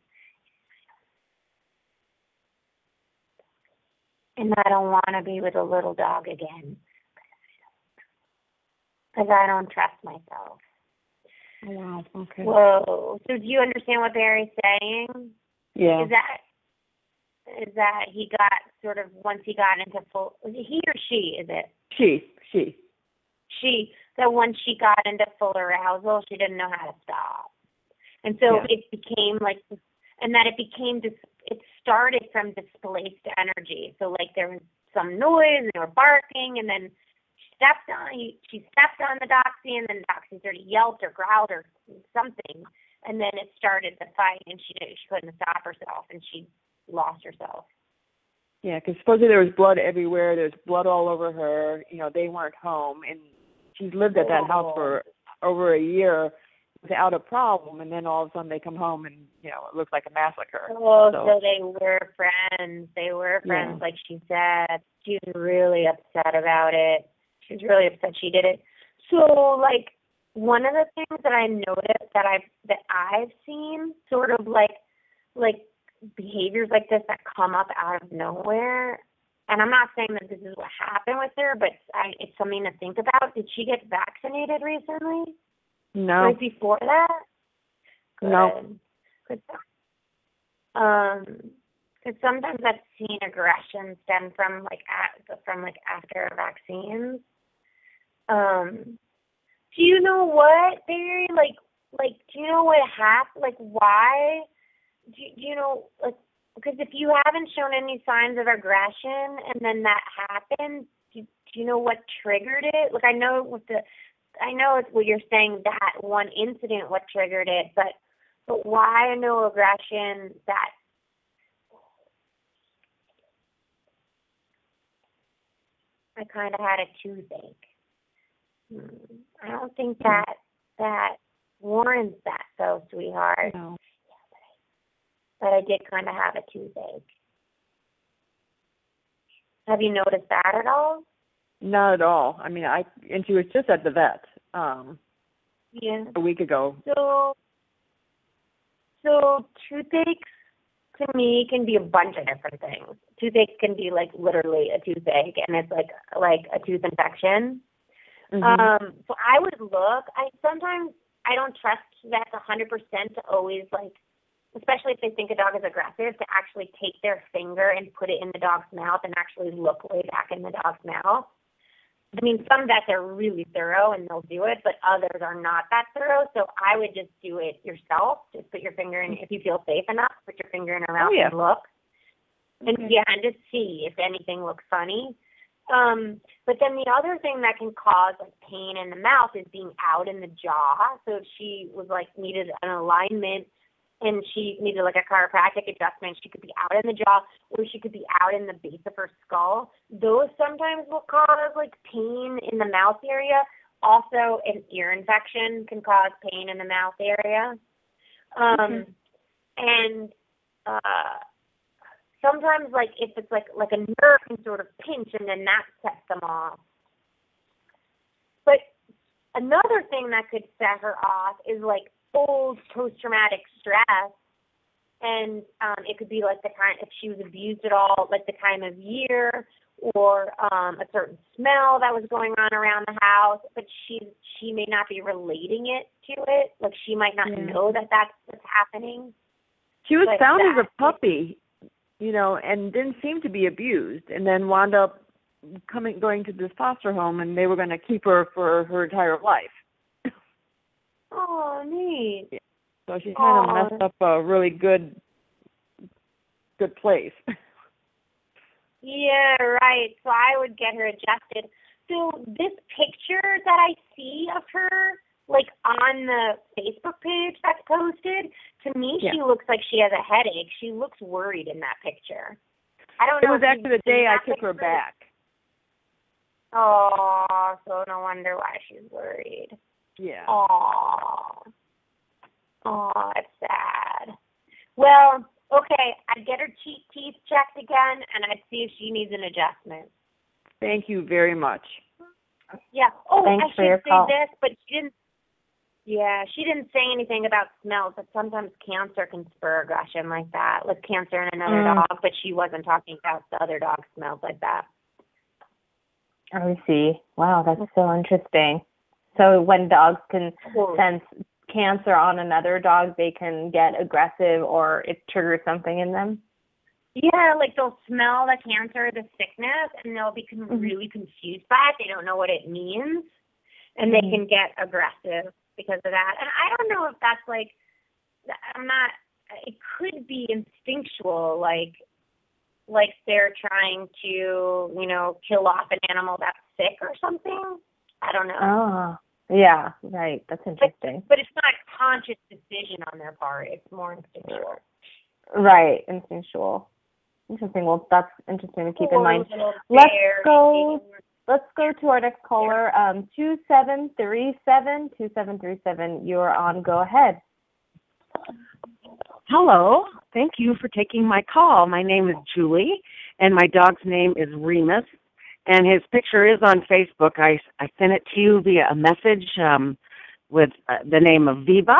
And I don't want to be with a little dog again. Because I don't trust myself. Oh, wow. Okay. Whoa. So do you understand what Barry's saying? Yeah. Is that is that he got sort of once he got into full he or she is it She. She. she that once she got into full arousal she didn't know how to stop and so Yeah. it became like and that it became dis it started from displaced energy so like there was some noise and they were barking and then she stepped on he, she stepped on the doxy and then the doxy sort of yelped or growled or something and then it started the fight and she she couldn't stop herself and she lost herself Yeah, because supposedly there was blood everywhere. There's blood all over her. You know, they weren't home, and she's lived at that house for oh. over a year without a problem. And then all of a sudden they come home, and you know, it looks like a massacre. Oh, So- so they were friends. They were friends, Yeah. like she said. She's really upset about it. She's really upset she did it. So, like, one of the things that I noticed that I've that I've seen, sort of like, like behaviors like this that come up out of nowhere. And I'm not saying that this is what happened with her, but I, it's something to think about. Did she get vaccinated recently? No. Right before that? No. Good. Good. Um, because sometimes I've seen aggression stem from like at, from like after vaccines. Um, do you know what, Barry? Like, like, do you know what happened? Like, why? do, do you know, like, because if you haven't shown any signs of aggression and then that happened, do, do you know what triggered it? Like, I know with the, I know it's what you're saying that one incident what triggered it, but but why no aggression that I kind of had a toothache. Hmm, I don't think hmm. that that warrants that though, sweetheart. No. But I did kind of have a toothache. Have you noticed that at all? Not at all. I mean, I and she was just at the vet um Yeah. a week ago. So, so toothaches to me can be a bunch of different things. Toothache can be like literally a toothache, and it's like like a tooth infection. Mhm. Um, so I would look. I sometimes I don't trust vets a hundred percent to always like, especially if they think a dog is aggressive, to actually take their finger and put it in the dog's mouth and actually look way back in the dog's mouth. I mean, some vets are really thorough and they'll do it, but others are not that thorough. So I would just do it yourself. Just put your finger in if you feel safe enough. Put your finger in her mouth Oh, yeah. and look. And Okay. yeah, and just see if anything looks funny. Um, but then the other thing that can cause like pain in the mouth is being out in the jaw. So if she was like needed an alignment and she needed like a chiropractic adjustment, she could be out in the jaw or she could be out in the base of her skull. Those sometimes will cause like pain in the mouth area. Also, an ear infection can cause pain in the mouth area. Um, and uh, sometimes like if it's like like a nerve can sort of pinch and then that sets them off. But another thing that could set her off is like old post traumatic stress. And um, it could be like the time if she was abused at all, like the time of year, or um, a certain smell that was going on around the house. But she she may not be relating it to it. Like she might not Yeah. know that that's what's happening. She was found as a puppy, you know, and didn't seem to be abused, and then wound up coming going to this foster home, and they were going to keep her for her entire life. Oh, neat. So she kind of messed up a really good, good place. (laughs) Yeah, right. So I would get her adjusted. So this picture that I see of her, like on the Facebook page that's posted, to me Yeah. she looks like she has a headache. She looks worried in that picture. I don't it know. It was actually the day I took her back. Oh, so no wonder why she's worried. Yeah. Oh, oh, it's sad. Well, okay, I'd get her cheek teeth checked again, and I'd see if she needs an adjustment. Thank you very much. Yeah. Oh, Thanks I should say call. this, but she didn't. Yeah, she didn't say anything about smells, but sometimes cancer can spur aggression like that, like cancer in another Mm. dog. But she wasn't talking about the other dog smells like that. I see. Wow, that's so interesting. So when dogs can Cool. sense cancer on another dog, they can get aggressive or it triggers something in them. Yeah, like they'll smell the cancer, the sickness, and they'll be con- Mhm. really confused by it. They don't know what it means, and they Mhm. can get aggressive because of that. And I don't know if that's like, I'm not. It could be instinctual, like, like they're trying to, you know, kill off an animal that's sick or something. I don't know. Oh, yeah, right. That's interesting. But it's not a conscious decision on their part. It's more instinctual. Right, instinctual. Interesting. Well, that's interesting to keep in mind. Let's go- Let's go to our next caller. Um, two seven three seven two seven three seven. You're on. Go ahead. Hello. Thank you for taking my call. My name is Julie, and my dog's name is Remus, and his picture is on Facebook. I, I sent it to you via a message um, with uh, the name of Viva,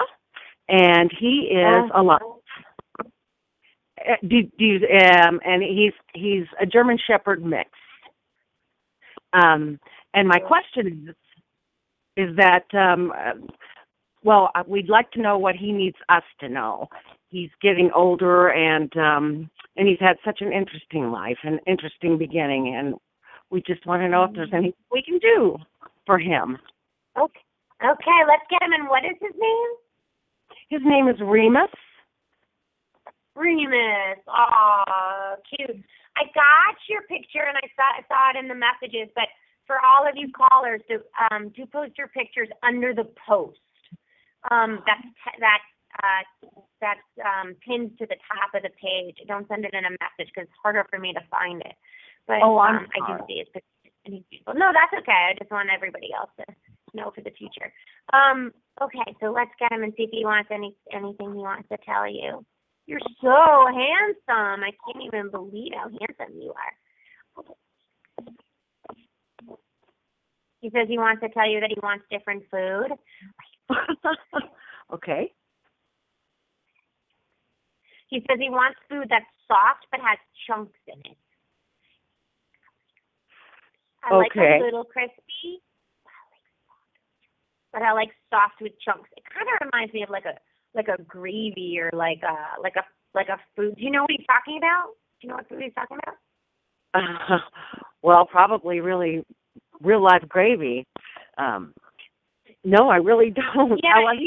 and he is. Uh, do, do um, and he's he's a German Shepherd mix. Um, and my question is is that um, uh, well, uh, we'd like to know what he needs us to know he's getting older and um and he's had such an interesting life an interesting beginning and we just want to know if there's anything we can do for him Okay. Okay, let's get him. And what is his name? his name is remus Remus. Aw, cute. I got your picture and I saw I saw it in the messages, but for all of you callers, do um do post your pictures under the post. Um, that's that's uh that's um pinned to the top of the page. Don't send it in a message because it's harder for me to find it. But Oh, I'm um, I do sorry. see picture. any people. No, that's okay. I just want everybody else to know for the future. Um, okay, so let's get him and see if he wants any anything he wants to tell you. You're so handsome. I can't even believe how handsome you are. He says he wants to tell you that he wants different food. (laughs) okay. He says he wants food that's soft but has chunks in it. I like Okay. a little crispy, but I like soft with chunks. It kind of reminds me of like a like a gravy or like a like a like a food. Do you know what he's talking about? Do you know what food he's talking about? Uh, well, probably really real life gravy. Um, no, I really don't. Yeah, I like,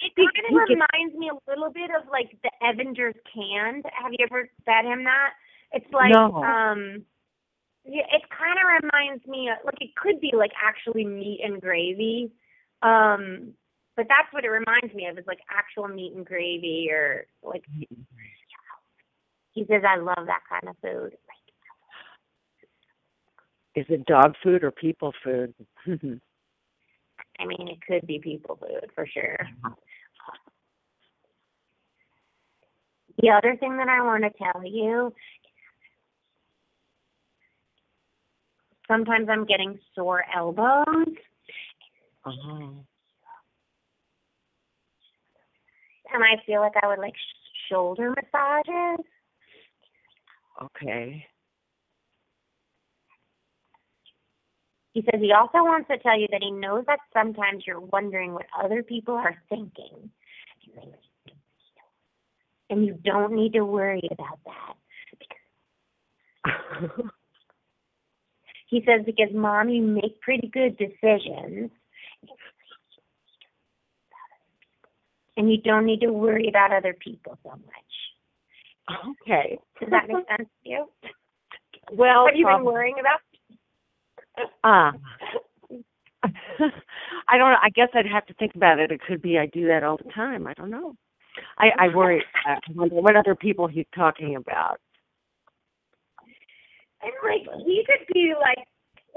It kind of reminds me a little bit of like the Evangers canned. Have you ever fed him that? It's like No. um yeah, it kind of reminds me of, like it could be like actually meat and gravy. Um but that's what it reminds me of is like actual meat and gravy or like he says I love that kind of food. Like is it dog food or people food? (laughs) I mean, it could be people food for sure. The other thing that I want to tell you sometimes I'm getting sore elbows oh. and I feel like I would like sh- shoulder massages. Okay. He says he also wants to tell you that he knows that sometimes you're wondering what other people are thinking. And you don't need to worry about that. (laughs) He says because mom, you make pretty good decisions. And you don't need to worry about other people so much. okay. Does that make sense to you? Well, What have you been worrying about? Ah. I don't know. I guess I'd have to think about it. It could be I do that all the time. I don't know. I, I worry. I wonder what other people he's talking about. And like he could be like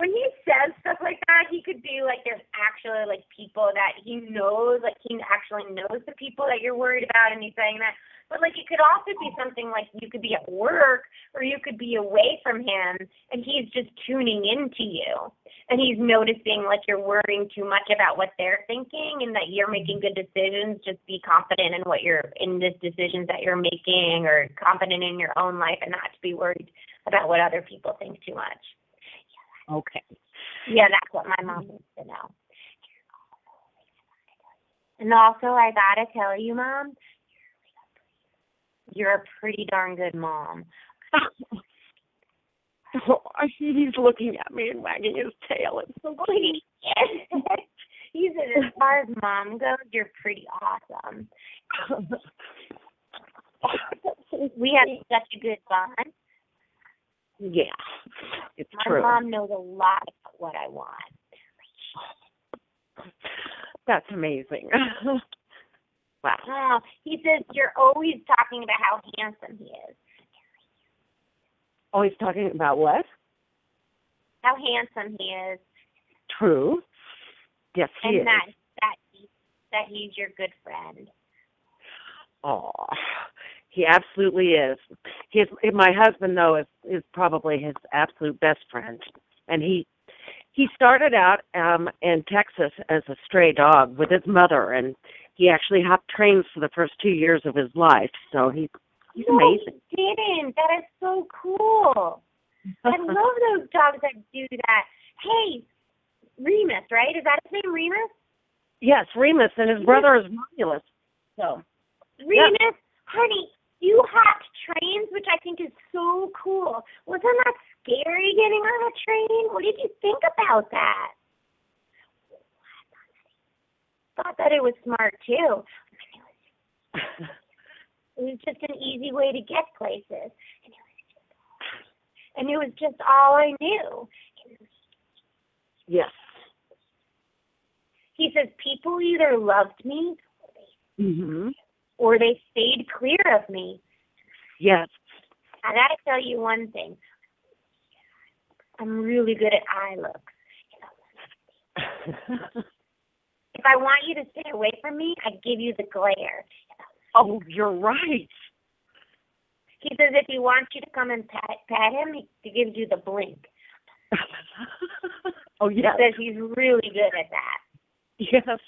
when he says stuff like that, he could be like there's actually like people that he knows, like he actually knows the people that you're worried about and he's saying that. But like it could also be something like you could be at work or you could be away from him and he's just tuning into you. And he's noticing like you're worrying too much about what they're thinking and that you're making good decisions. Just be confident in what you're in the decisions that you're making or confident in your own life and not to be worried about what other people think too much. Okay. Yeah, that's what my mom needs to know. And also, I gotta tell you, mom, you're a pretty darn good mom. Oh, see he's looking at me and wagging his tail. It's so (laughs) He he said, as far as mom goes, you're pretty awesome. (laughs) We have such a good bond. Yeah, it's My true. mom knows a lot about what I want. That's amazing. (laughs) wow. Oh, he says you're always talking about how handsome he is. Always talking about what? How handsome he is. True. Yes, he and is. that that he, that he's your good friend. Oh, he absolutely is. His my husband though is is probably his absolute best friend, and he he started out um in Texas as a stray dog with his mother, and he actually hopped trains for the first two years of his life. So he he's no, amazing. he didn't. That is so cool. I (laughs) love those dogs that do that. Hey, Remus, right? Is that his name, Remus? Yes, Remus and his brother is Romulus. So Remus, honey, you hopped trains, which I think is so cool. Wasn't that scary getting on a train? What did you think about that? Thought that it was smart too. (laughs) It was just an easy way to get places. And it was just, and it was just all I knew. yes. He says people either loved me Mhm. Or they stayed clear of me. Yes. I gotta tell you one thing. I'm really good at eye looks. (laughs) If I want you to stay away from me, I give you the glare. oh, you're right. He says if he wants you to come and pat pat him, he, gives you the blink. (laughs) oh yeah. He says he's really good at that. yes.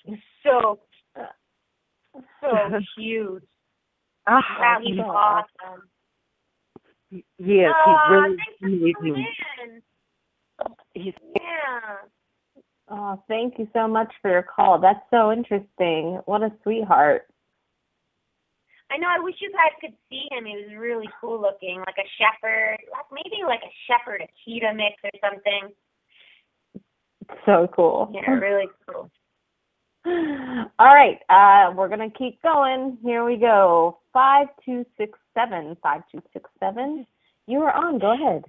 So, so (laughs) cute. Ah, Wow, he's yes. awesome. Yes, oh, he's really thanks for calling amazing. in. He's Yeah. Oh, thank you so much for your call. That's so interesting. What a sweetheart. I know. I wish you guys could see him. He was really cool looking, like a shepherd, like maybe like a shepherd, a cheetah mix or something. So cool. Yeah, really cool. All right, uh, we're gonna keep going. Here we go. Five two six seven. Five two six seven. You are on. Go ahead.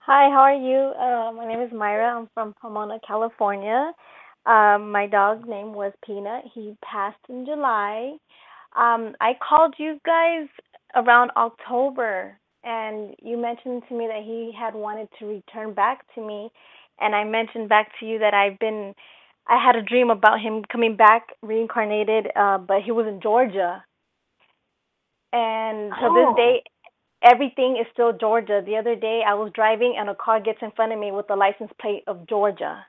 Hi, how are you? Uh, my name is Myra. I'm from Pomona, California. Um, my dog's name was Peanut. He passed in July. Um, I called you guys around October, and you mentioned to me that he had wanted to return back to me, and I mentioned back to you that I've been, I had a dream about him coming back reincarnated, uh, but he was in Georgia. And to Oh. this day, everything is still Georgia. The other day, I was driving and a car gets in front of me with the license plate of Georgia.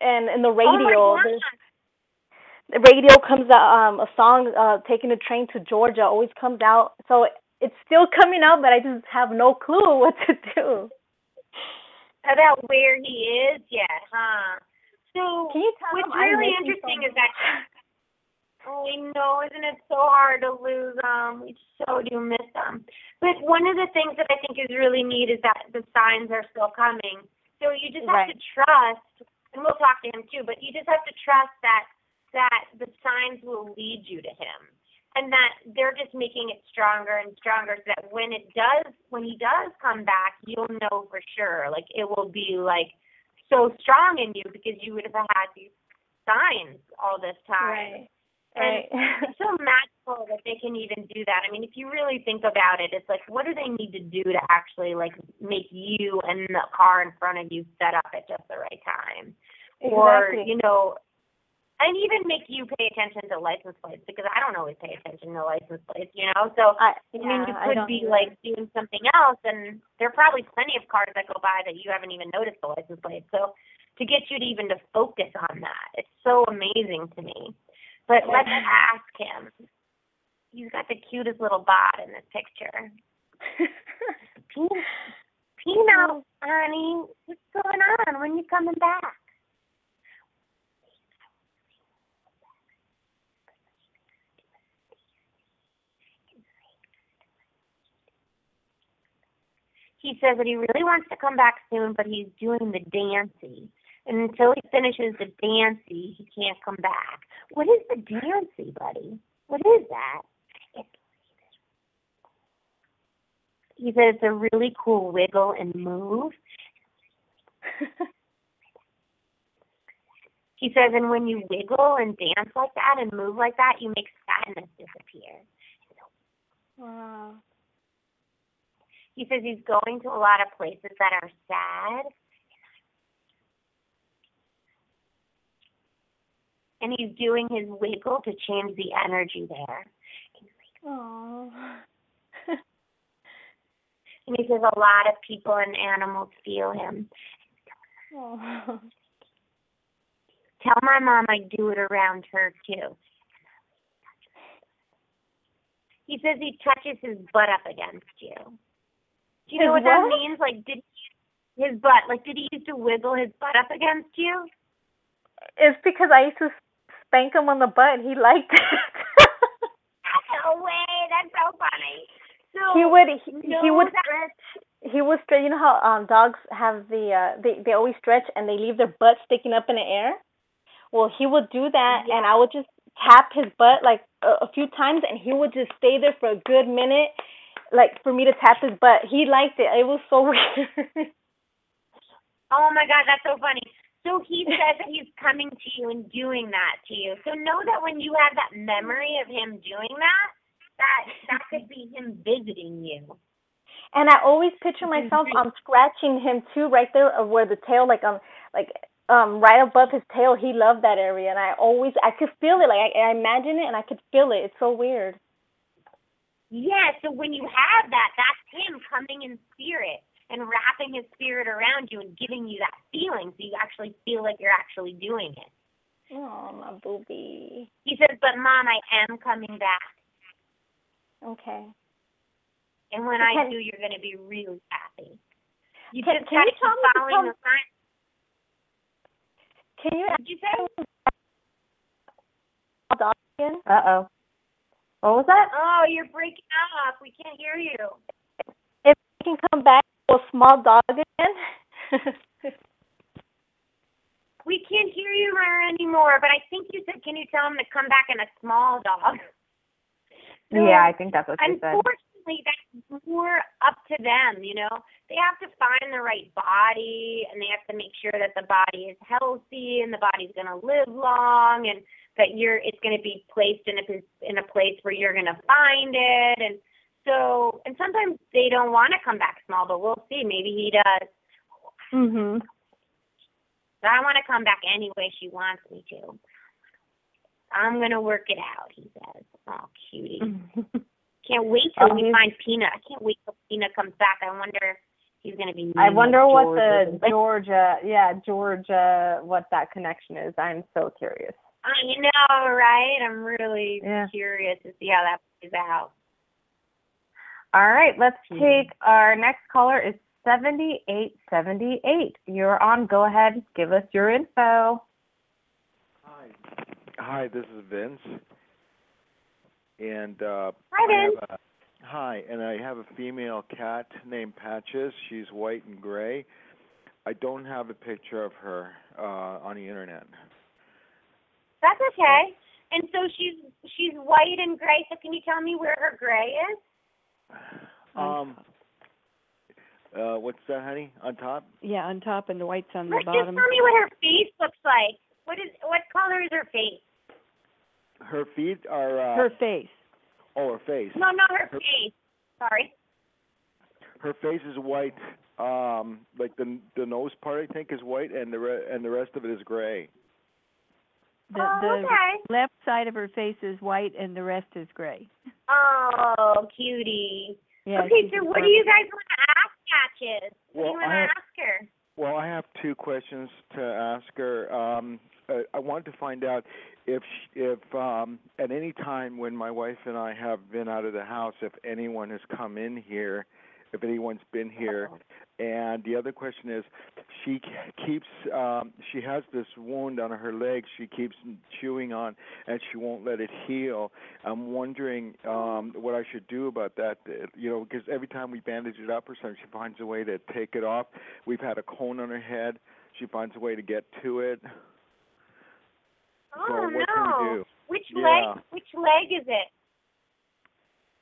And in the radio, oh there's- gosh. the radio comes out um a song uh taking the train to Georgia always comes out. So it's still coming out, but I just have no clue (laughs) what to do. About where he is yet, huh? So Can you tell what's really miss him so interesting is that Oh, I know, isn't it so hard to lose them? We so do miss them. But one of the things that I think is really neat is that the signs are still coming. So you just have to trust, and we'll talk to him too. But you just have to trust that that the signs will lead you to him, and that they're just making it stronger and stronger, so that when it does, when he does come back, you'll know for sure. Like it will be like so strong in you because you would have had these signs all this time. Right. And Right. it's so (laughs) magical that they can even do that. I mean, if you really think about it, it's like, what do they need to do to actually like make you and the car in front of you set up at just the right time, or you know, and even make you pay attention to license plates because I don't always pay attention to license plates, you know. So I, I mean, you could be either. like doing something else, and there are probably plenty of cars that go by that you haven't even noticed the license plate. So to get you to even to focus on that, it's so amazing to me. But let's ask him. He's got the cutest little bod in this picture. (laughs) Peanut, Peanut, honey, what's going on? When you coming back? He says that he really wants to come back soon, but he's doing the dancey. And until he finishes the dancey, he can't come back. What is the dancey, buddy? What is that? It's, he said it's a really cool wiggle and move. (laughs) He says, and when you wiggle and dance like that and move like that, you make sadness disappear. wow. He says he's going to a lot of places that are sad. And he's doing his wiggle to change the energy there. And he's like, Aww. (laughs) And he says a lot of people and animals feel him. Aw. Tell my mom I do it around her too. He says he touches his butt up against you. Do you know His what that means? Like, did he, his butt? Like, did he used to wiggle his butt up against you? It's because I used to spank him on the butt he liked it. No way! That's so funny. So he would he, know he would stretch he would stretch you know how um dogs have the uh they they always stretch and they leave their butt sticking up in the air well he would do that and i would just tap his butt like a, a few times and he would just stay there for a good minute like for me to tap his butt he liked it it was so (laughs) weird Oh my God, that's so funny. So he says that he's coming to you and doing that to you. So know that when you have that memory of him doing that, that that could be him visiting you. And I always picture myself um scratching him too, right there uh, where the tail, like um, like um, right above his tail. He loved that area, and I always I could feel it. Like I, I imagine it, and I could feel it. It's so weird. Yeah, so when you have that, that's him coming in spirit and wrapping his spirit around you and giving you that feeling so you actually feel like you're actually doing it. Oh, my booby. He says, But mom, I am coming back. Okay. And when I Can- do, you're going to be really happy. You Can- just can got to you tell keep me to following come- the signs. Can you Did you say? ask dog? Uh oh. What was that? Oh, you're breaking up. We can't hear you. If he can come back to a small dog again. (laughs) We can't hear you anymore, but I think you said, can you tell him to come back in a small dog? So, Yeah, I think that's what she said. Unfortunately, that's more up to them, you know. They have to find the right body and they have to make sure that the body is healthy and the body's going to live long and that you're it's going to be placed in a in a place where you're going to find it and so and sometimes they don't want to come back small, but we'll see. Maybe he does. mhm. But I want to come back any way she wants me to. I'm gonna work it out, he says. Oh, cutie. (laughs) Can't wait till Oh, we find Peanut. I can't wait till Peanut comes back. I wonder if he's gonna be. I wonder what the Georgia, yeah, Georgia, what that connection is. I'm so curious. I know, right? I'm really Yeah. curious to see how that plays out. All right, let's Mhm. take our next caller is 7878. You're on. Go ahead. Give us your info. Hi. Hi, this is Vince. And uh Hi, Vince. a, hi, and I have a female cat named Patches. She's white and gray. I don't have a picture of her uh on the internet. That's okay. And so she's she's white and gray. So can you tell me where her gray is? Um uh what's that, honey? On top? Yeah, on top and the white's on the bottom. just bottom. tell me what her face looks like. What is what color is her face? Her feet are uh Her face. oh, her face. No, not her Her- face. Sorry. Her face is white. Um like the the nose part I think is white and the re- and the rest of it is gray. The oh, the okay. left side of her face is white and the rest is gray. Oh, cutie. Yeah. okay, so what do you guys want to ask Patches? What Well, do you want I to ask her? Well, I have two questions to ask her. Um, uh, I wanted to find out if sh if um, at any time when my wife and I have been out of the house, if anyone has come in here, if anyone's been here. And the other question is, she keeps um, she has this wound on her leg. She keeps chewing on, and she won't let it heal. I'm wondering um, what I should do about that. uh, You know, because every time we bandage it up or something, she finds a way to take it off. We've had a cone on her head. She finds a way to get to it. Oh so what no. can we do? Which Yeah. leg? Which leg is it?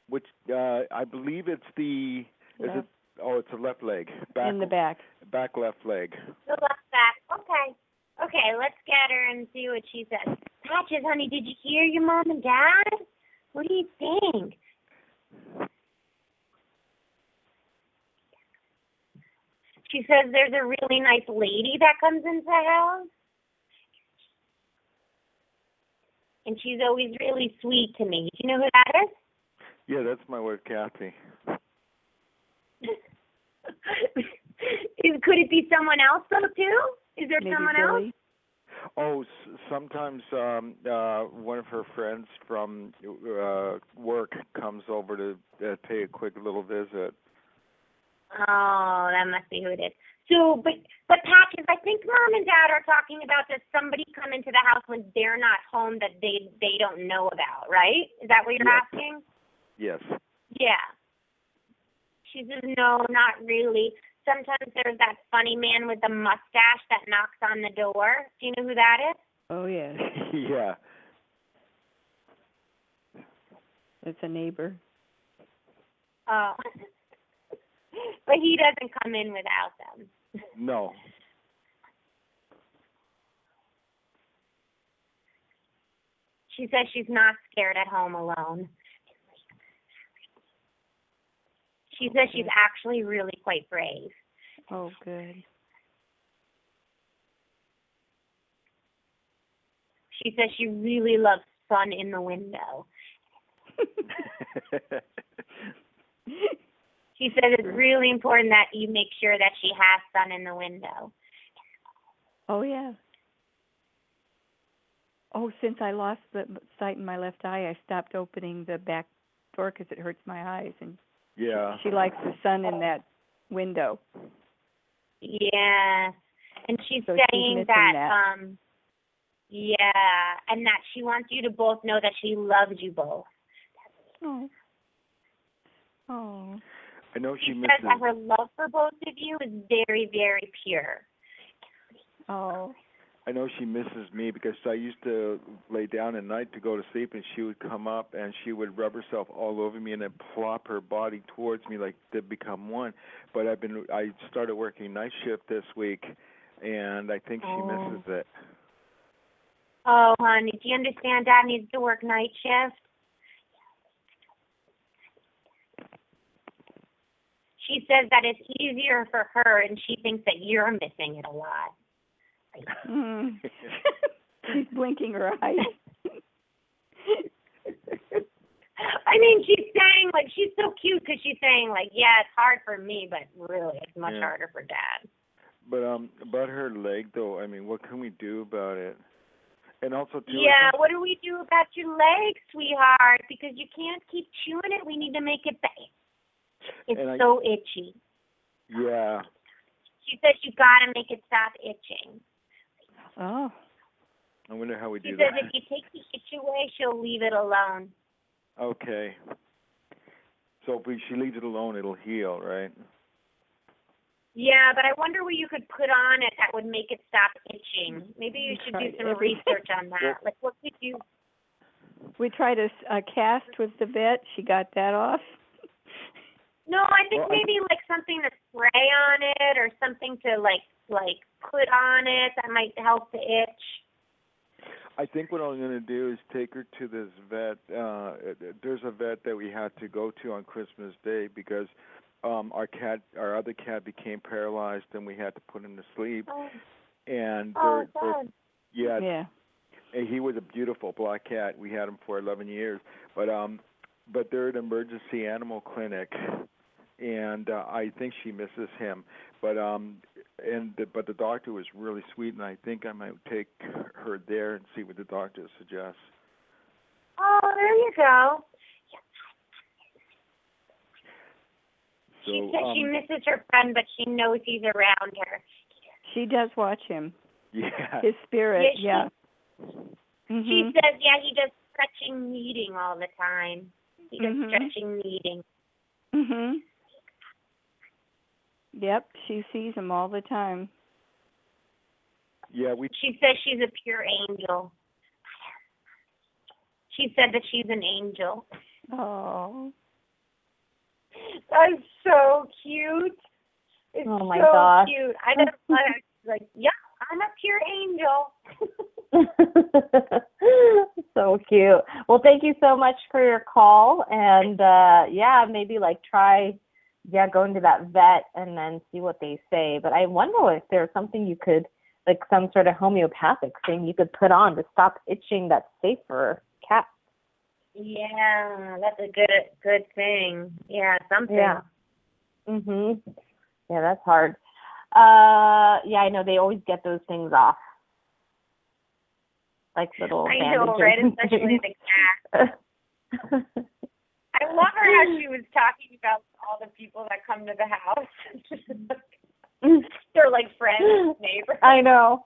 Which uh, I believe it's the is Left. it? Oh, it's the left leg. Back in the back. back left leg. The left back. Okay. Okay, let's get her and see what she says. Patches, honey, did you hear your mom and dad? What do you think? She says there's a really nice lady that comes into the house. And she's always really sweet to me. Do you know who that is? Yeah, that's my wife Kathy. (laughs) is, could it be someone else though too? Is there Maybe someone else? Oh, s- sometimes um uh one of her friends from uh work comes over to uh, pay a quick little visit. Oh, that must be who it is. So, but but Patches, I think mom and dad are talking about does somebody come into the house when they're not home that they they don't know about, right? Is that what you're Yes. asking? Yes. Yeah. She says no, not really. Sometimes there's that funny man with the mustache that knocks on the door. Do you know who that is? Oh yeah. (laughs) (laughs) yeah. It's a neighbor. Oh. (laughs) but he doesn't come in without them. No. She says she's not scared at home alone. She says she's actually really quite brave. Oh, good. She says she really loves sun in the window. (laughs) She says it's really important that you make sure that she has sun in the window. Oh yeah. Oh, since I lost the sight in my left eye, I stopped opening the back door because it hurts my eyes, and yeah. she likes the sun in that window. Yeah. And she's So she's saying missing that, that. um yeah, and that she wants you to both know that she loves you both. Oh. Oh. I know she She misses. says that her love for both of you is very, very pure. Oh. I know she misses me because I used to lay down at night to go to sleep, and she would come up and she would rub herself all over me and then plop her body towards me like to become one. But I've been I started working night shift this week, and I think she Oh. misses it. Oh, honey, do you understand Dad needs to work night shift? She says that it's easier for her and she thinks that you're missing it a lot. Mm. (laughs) She's blinking her eyes. (laughs) I mean, she's saying like she's so cute because she's saying like, yeah, it's hard for me, but really, it's much Yeah. harder for Dad. But um, about her leg though, I mean, what can we do about it? And also too. Yeah, think- what do we do about your leg, sweetheart? Because you can't keep chewing it. We need to make it bad. It's And I- so itchy. Yeah. She says you gotta make it stop itching. Oh. I wonder how we do She says that. if you take the itch away, she'll leave it alone. Okay. So if we, she leaves it alone, it'll heal, right? Yeah, but I wonder what you could put on it that would make it stop itching. Maybe you should do tried some research on that. Like, what could you? We tried a, s- a cast with the vet. She got that off. No, I think Well, I- maybe like something to spray on it or something to like like put on it that might help the itch. I think what I'm going to do is take her to this vet. Uh there's a vet that we had to go to on Christmas Day because um our cat our other cat became paralyzed and we had to put him to sleep Oh, and oh they're, they're God. yeah, Yeah. and he was a beautiful black cat. We had him for 11 years, but um, but they're an emergency animal clinic, and uh, I think she misses him. But um, and the, but the doctor was really sweet, and I think I might take her there and see what the doctor suggests. Oh, there you go. So she says she um, misses her friend, but she knows he's around her. She does watch him. yeah, His spirit. Yeah, Yeah. She Mhm. says, yeah, he does stretching kneading all the time. He does Mhm. stretching kneading. Mhm. Yep. She sees him all the time. yeah, we She says she's a pure angel. She said that she's an angel. Oh. That's so cute. It's Oh, my so gosh. cute. I just I like, yeah, I'm a pure angel. (laughs) so cute. Well, thank you so much for your call, and uh yeah, maybe like try, yeah, going to that vet and then see what they say. But I wonder if there's something you could, like some sort of homeopathic thing you could put on to stop itching that's safe for cats. Yeah, that's a good good thing. Yeah, something. Yeah. Mhm. Yeah, that's hard. Uh, yeah, I know they always get those things off, like little I know, right? Especially (laughs) the cat. (laughs) I love her how she was talking about all the people that come to the house. They're like friends, neighbors. I know.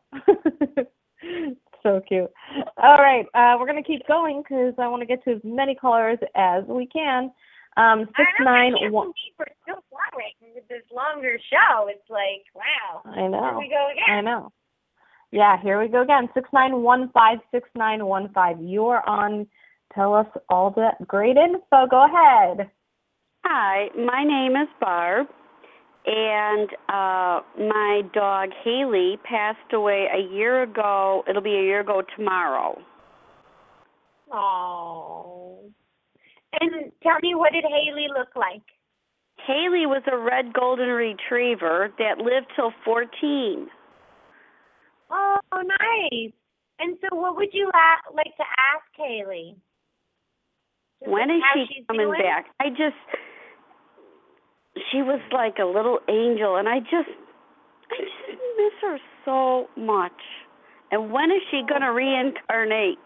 so cute. All right, uh, we're gonna keep going because I want to get to as many callers as we can. Um, six I know, I nine can't one. believe we're still going with this longer show. It's like, wow. I Here know. we go again. I know. Yeah, here we go again. Six nine one five six nine one five. You're on. Tell us all that great info. Go ahead. Hi, my name is Barb, and uh, my dog Haley passed away a year ago. It'll be a year ago tomorrow. Oh. And tell me, what did Haley look like? Haley was a red golden retriever that lived till 14. Oh, nice. And so, what would you la- like to ask Haley? When is how she she's coming doing? back? I just she was like a little angel and I just I just miss her so much. And when is she going to oh. reincarnate?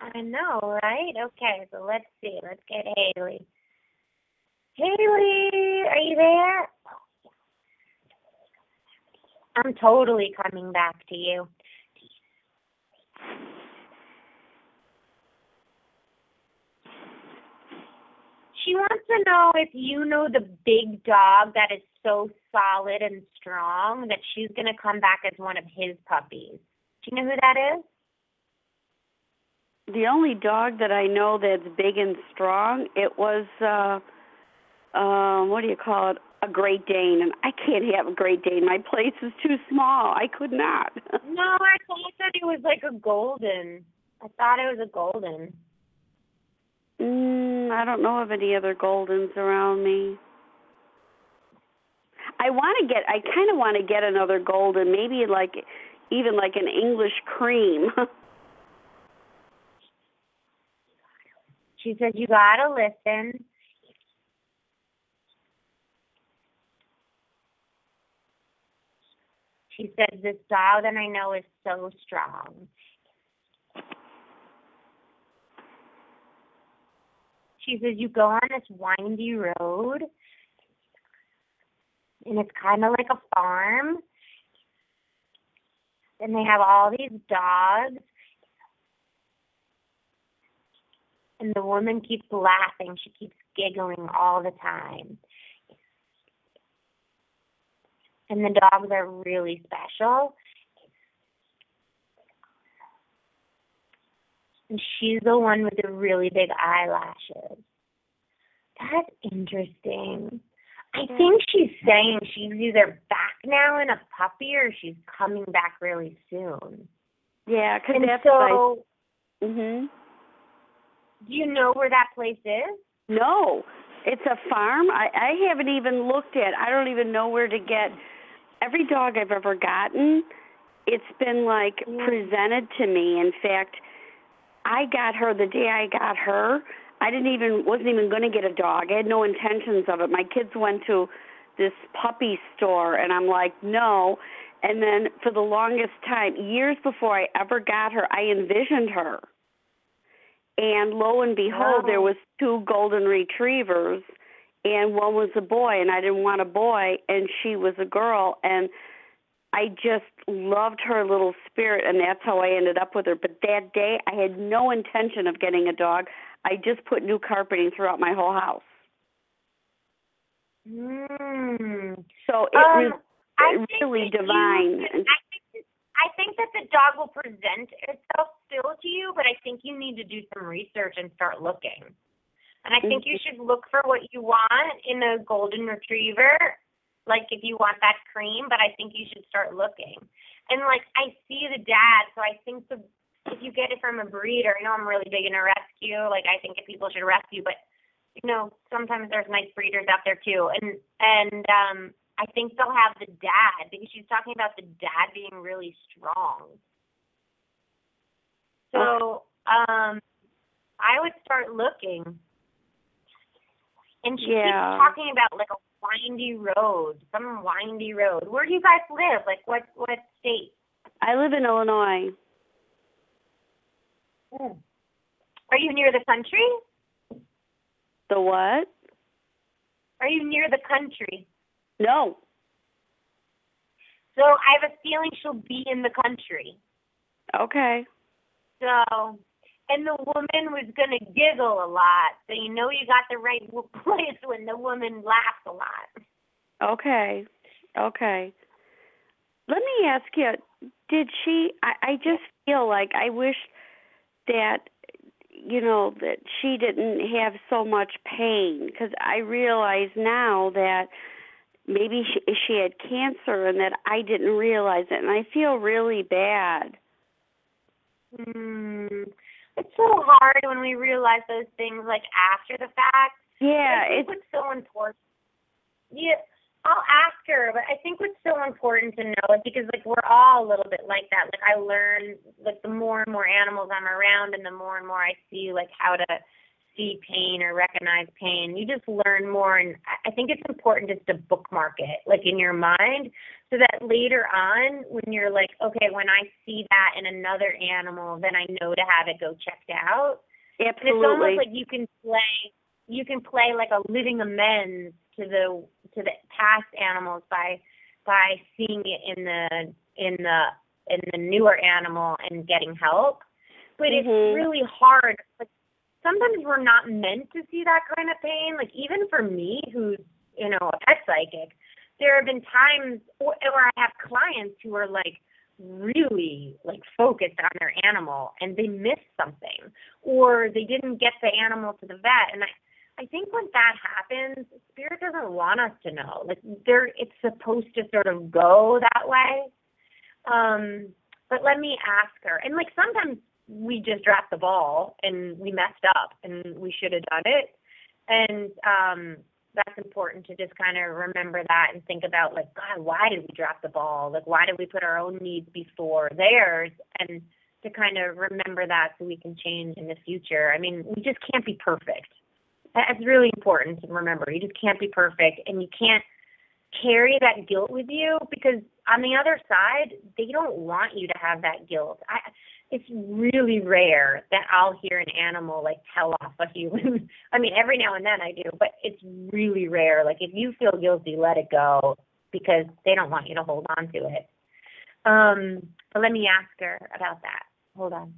I know, right? Okay, so let's see. Let's get Haley. Haley, are you there? I'm totally coming back to you. She wants to know if you know the big dog that is so solid and strong that she's going to come back as one of his puppies. Do you know who that is? The only dog that I know that's big and strong, it was uh um what do you call it? A Great Dane, and I can't have a Great Dane. My place is too small. I could not. (laughs) No, I thought that it was like a golden. I thought it was a golden. Mm, I don't know of any other Goldens around me. I want to get. I kind of want to get another Golden, maybe like even like an English cream. (laughs) She says you gotta listen. She says this dog that I know is so strong. She says you go on this windy road and it's kind of like a farm. And they have all these dogs and the woman keeps laughing. She keeps giggling all the time. And the dogs are really special. And she's the one with the really big eyelashes. That's interesting. I think she's saying she's either back now in a puppy or she's coming back really soon. yeah, 'cause And that's so, what Mhm. do you know where that place is? No, it's a farm. I I haven't even looked at. I don't even know where to get. Every dog I've ever gotten, it's been like presented to me. In fact, I got her the day I got her. I didn't even wasn't even going to get a dog. I had no intentions of it. My kids went to this puppy store and I'm like, "No." And then for the longest time, years before I ever got her, I envisioned her. And lo and behold, there was two golden retrievers and one was a boy and I didn't want a boy and she was a girl and I just loved her little spirit and that's how I ended up with her. But that day I had no intention of getting a dog. I just put new carpeting throughout my whole house. Mm. So it Um, was really that you divine. I think I think that the dog will present itself still to you, but I think you need to do some research and start looking. And I think you should look for what you want in a golden retriever, like if you want that cream. But I think you should start looking. And like I see the dad, so I think the if you get it from a breeder, I know I'm really big into rescue. Like I think if people should rescue, but you know sometimes there's nice breeders out there too. And and um I think they'll have the dad because she's talking about the dad being really strong. So um I would start looking. And she Yeah. keeps talking about like a windy road, some windy road. Where do you guys live? Like what what state? I live in Illinois. Hmm. Are you near the country? The what? Are you near the country? No. So I have a feeling she'll be in the country. Okay. So, and the woman was going to giggle a lot. So you know you got the right (laughs) place when the woman laughs a lot. Okay. Okay. Let me ask you, did she I, I just feel like I wish that you know that she didn't have so much pain because I realize now that maybe she, she had cancer and that I didn't realize it and I feel really bad. Mm, it's so hard when we realize those things like after the fact. Yeah, I think it's what's so important. Yeah, I'll ask her, but I think what's so important to know is because like we're all a little bit like that. Like I learn like the more and more animals I'm around, and the more and more I see like how to see pain or recognize pain. You just learn more, and I- think it's important just to bookmark it like in your mind, so that later on when you're like, okay, when I see that in another animal, then I know to have it go checked out. Absolutely. And it's almost like you can play you can play like a living amends to the to the past animals by by seeing it in the in the in the newer animal and getting help. But Mhm. it's really hard. Like sometimes we're not meant to see that kind of pain. Like even for me who's, you know, a pet psychic, there have been times or I have clients who are like really like focused on their animal and they missed something or they didn't get the animal to the vet and I I think when that happens, spirit doesn't want us to know. Like there it's supposed to sort of go that way. Um but let me ask her. And like sometimes we just dropped the ball and we messed up and we should have done it. And um that's important to just kind of remember that and think about like god why did we drop the ball? Like why did we put our own needs before theirs? And to kind of remember that so we can change in the future. I mean we just can't be perfect. That's really important to remember. You just can't be perfect and you can't carry that guilt with you because on the other side they don't want you to have that guilt. I it's really rare that I'll hear an animal like tell off a human. (laughs) I mean, every now and then I do, but it's really rare. Like if you feel guilty, let it go because they don't want you to hold on to it. Um, but let me ask her about that. Hold on.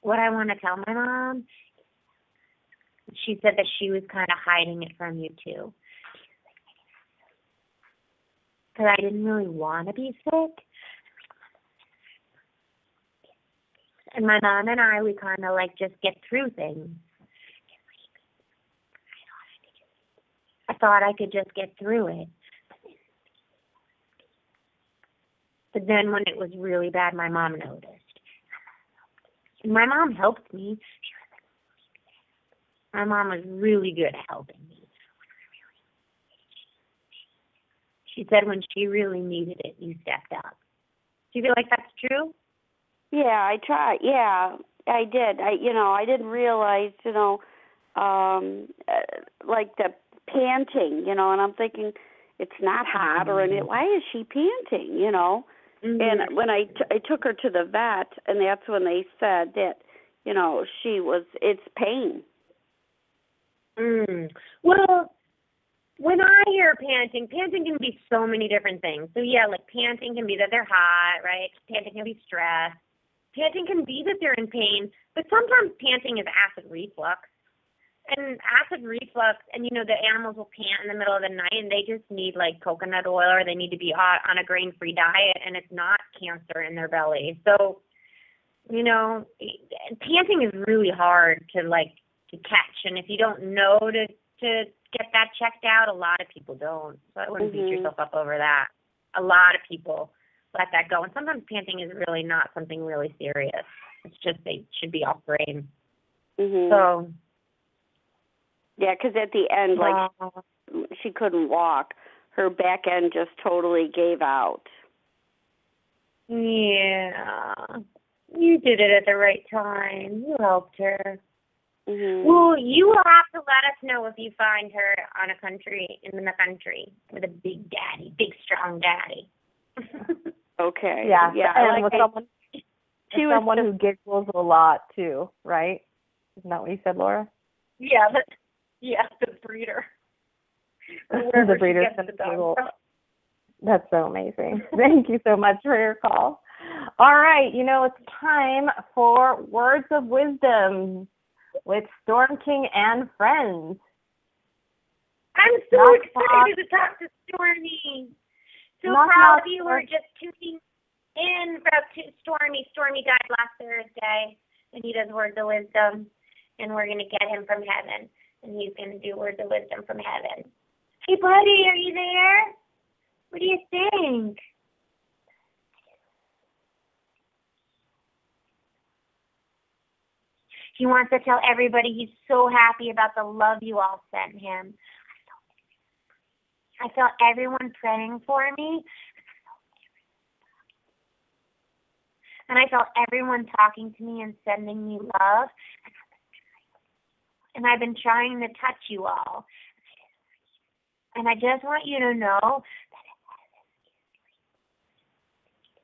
What I want to tell my mom, she said that she was kind of hiding it from you too. Because I didn't really want to be sick. And my mom and I, we kind of like just get through things. I thought I could just get through it. But then when it was really bad, my mom noticed. And my mom helped me. My mom was really good at helping me. She said when she really needed it, you stepped up. Do you feel like that's true? Yeah, I tried. Yeah, I did. I you know, I didn't realize, you know, um uh, like the panting, you know, and I'm thinking it's not hot or any why is she panting, you know? Mm-hmm. And when I t- I took her to the vet and that's when they said that, you know, she was it's pain. Mm. Well, when I hear panting, panting can be so many different things. So yeah, like panting can be that they're hot, right? Panting can be stress. Panting can be that they're in pain, but sometimes panting is acid reflux. And acid reflux, and you know, the animals will pant in the middle of the night and they just need like coconut oil or they need to be on on a grain free diet and it's not cancer in their belly. So, you know, panting is really hard to like to catch. And if you don't know to to get that checked out, a lot of people don't. So I wouldn't beat Mhm. yourself up over that. A lot of people let that go. And sometimes panting is really not something really serious. It's just they should be off grain. Mhm. So yeah, cuz at the end like uh, she couldn't walk. Her back end just totally gave out. yeah. You did it at the right time. You helped her. Mhm. Well, you will have to let us know if you find her on a country in the country with a big daddy, big strong daddy. (laughs) Okay. Yeah, Yeah. and like with I- someone, she with was someone just- who giggles a lot too, right? Isn't that what you said, Laura? yeah, but yeah, the breeder. (laughs) the Wherever she breeder's gets gonna the dog giggle. That's so amazing. (laughs) Thank you so much for your call. All right, you know, it's time for words of wisdom with Storm King and friends. I'm so Knock, excited to talk to Stormy. So Knock, proud of you who are just tuning in to Stormy. Stormy died last Thursday, and he does words of wisdom, and we're gonna get him from heaven, and he's gonna do words of wisdom from heaven. Hey, buddy, are you there? What do you think? he wants to tell everybody he's so happy about the love you all sent him. I felt everyone praying for me. And I felt everyone talking to me and sending me love. And I've been trying to touch you all. And I just want you to know that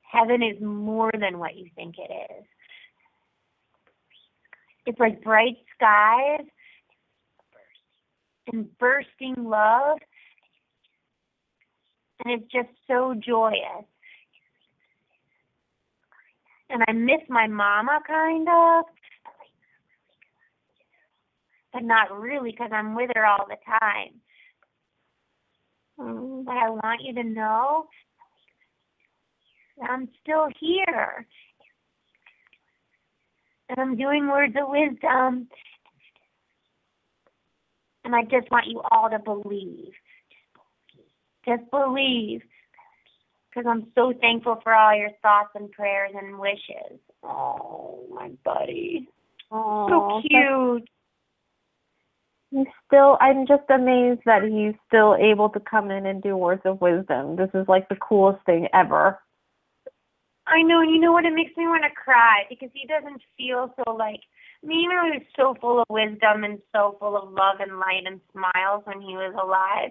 heaven is more than what you think it is. It's like bright skies and bursting love. And it's just so joyous. And I miss my mama, kind of. But not really, because I'm with her all the time. Mm, But I want you to know I'm still here. And I'm doing words of wisdom. And I just want you all to believe. Just believe. Because I'm so thankful for all your thoughts and prayers and wishes. Oh, my buddy. Oh, so cute. He's still, I'm just amazed that he's still able to come in and do words of wisdom. This is like the coolest thing ever. I know, and you know what? It makes me want to cry because he doesn't feel so like me. Even was so full of wisdom and so full of love and light and smiles when he was alive,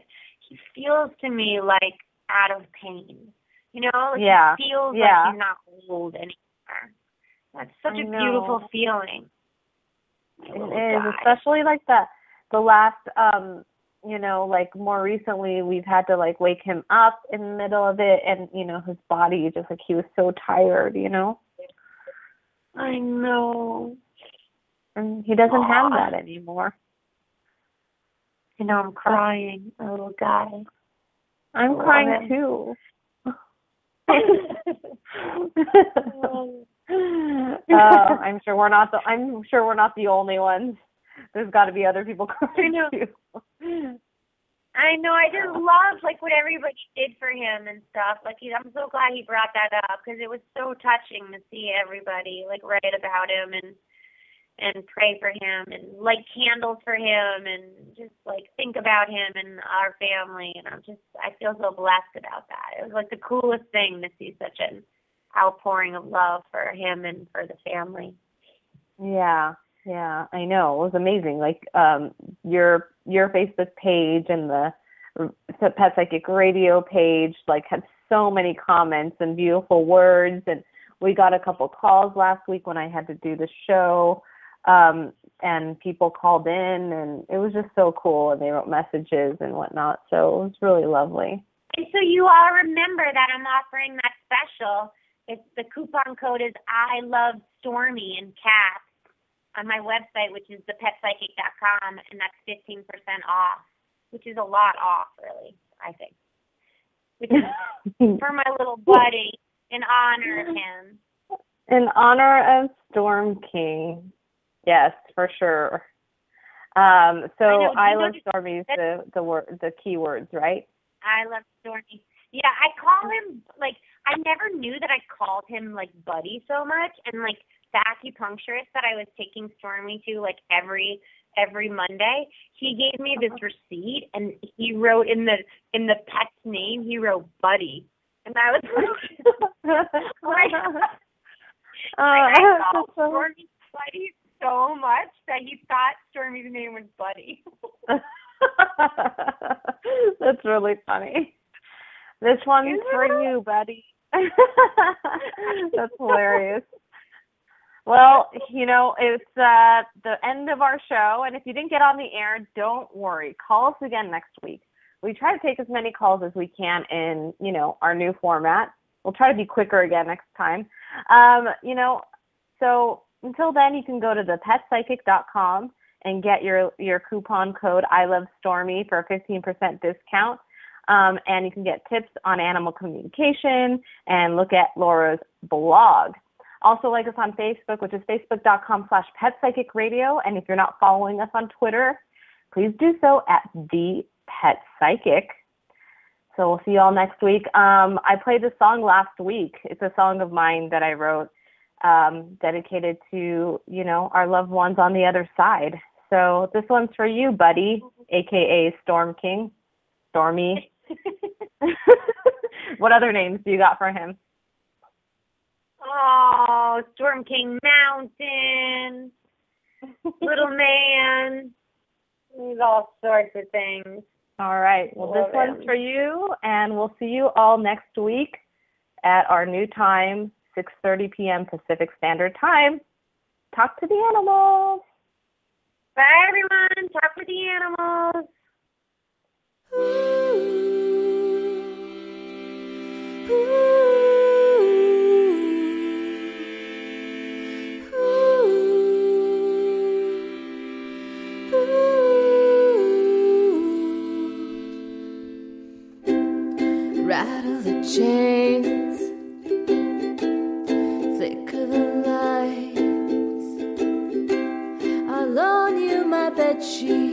feels to me like out of pain. You know, like Yeah, feels yeah. like he's not old anymore. That's such I a know. beautiful feeling. It is, especially like the the last um you know, like more recently we've had to like wake him up in the middle of it and you know, his body just like he was so tired, you know. I know. And he doesn't have that anymore. You know, I'm crying, a little guy. I'm crying too. (laughs) Oh. uh, I'm sure we're not the I'm sure we're not the only ones. There's got to be other people (laughs) crying know. too. I know. I just love like what everybody did for him and stuff. Like he, I'm so glad he brought that up because it was so touching to see everybody like write about him and and pray for him and light candles for him and just like think about him and our family. And I'm just I feel so blessed about that. It was like the coolest thing to see such an outpouring of love for him and for the family. Yeah, yeah, I know. It was amazing. Like um your your Facebook page and the Pet Psychic Radio page like had so many comments and beautiful words and we got a couple calls last week when I had to do the show um and people called in and it was just so cool and they wrote messages and whatnot so it was really lovely And so you all remember that I'm offering that special. It's the coupon code is I love Stormy in caps on my website, which is thepetpsychic.com, and that's fifteen percent off, which is a lot off, really. I think. Which is (laughs) for my little buddy in honor of him. in honor of Storm King yes for sure. Um so I know, I, love Stormy's the the word the keywords right? I love Stormy. Yeah, I call him like I never knew that I called him like Buddy so much, and like the acupuncturist that I was taking Stormy to like every every Monday, he gave me this receipt, and he wrote in the in the pet's name, he wrote Buddy, and I was like, (laughs) like, (laughs) (laughs) uh, I called so- Stormy Buddy so much that he thought Stormy's name was Buddy. (laughs) That's really funny. This one's for you, buddy. (laughs) That's hilarious. Well, you know, it's uh the end of our show and if you didn't get on the air, don't worry. Call us again next week. We try to take as many calls as we can in, you know, our new format. We'll try to be quicker again next time. Um, you know, so until then you can go to thepetpsychic.com and get your your coupon code I love Stormy for a 15% discount. Um, and you can get tips on animal communication and look at Laura's blog. Also like us on Facebook, which is facebook.com slash petpsychicradio. And if you're not following us on Twitter, please do so at the Pet Psychic. So we'll see you all next week. Um, I played this song last week. It's a song of mine that I wrote um, dedicated to you know our loved ones on the other side. So this one's for you, buddy, aka Storm King, Stormy. (laughs) what other names do you got for him? Oh, Storm King Mountain, Little (laughs) Man. There's all sorts of things. All right. Well, Love this one's for you, and we'll see you all next week at our new time, 6:30 p.m. Pacific Standard Time. Talk to the animals. Bye, everyone. Talk with the animals. Ooh. Ooh. Rattle the chains, bedsheet.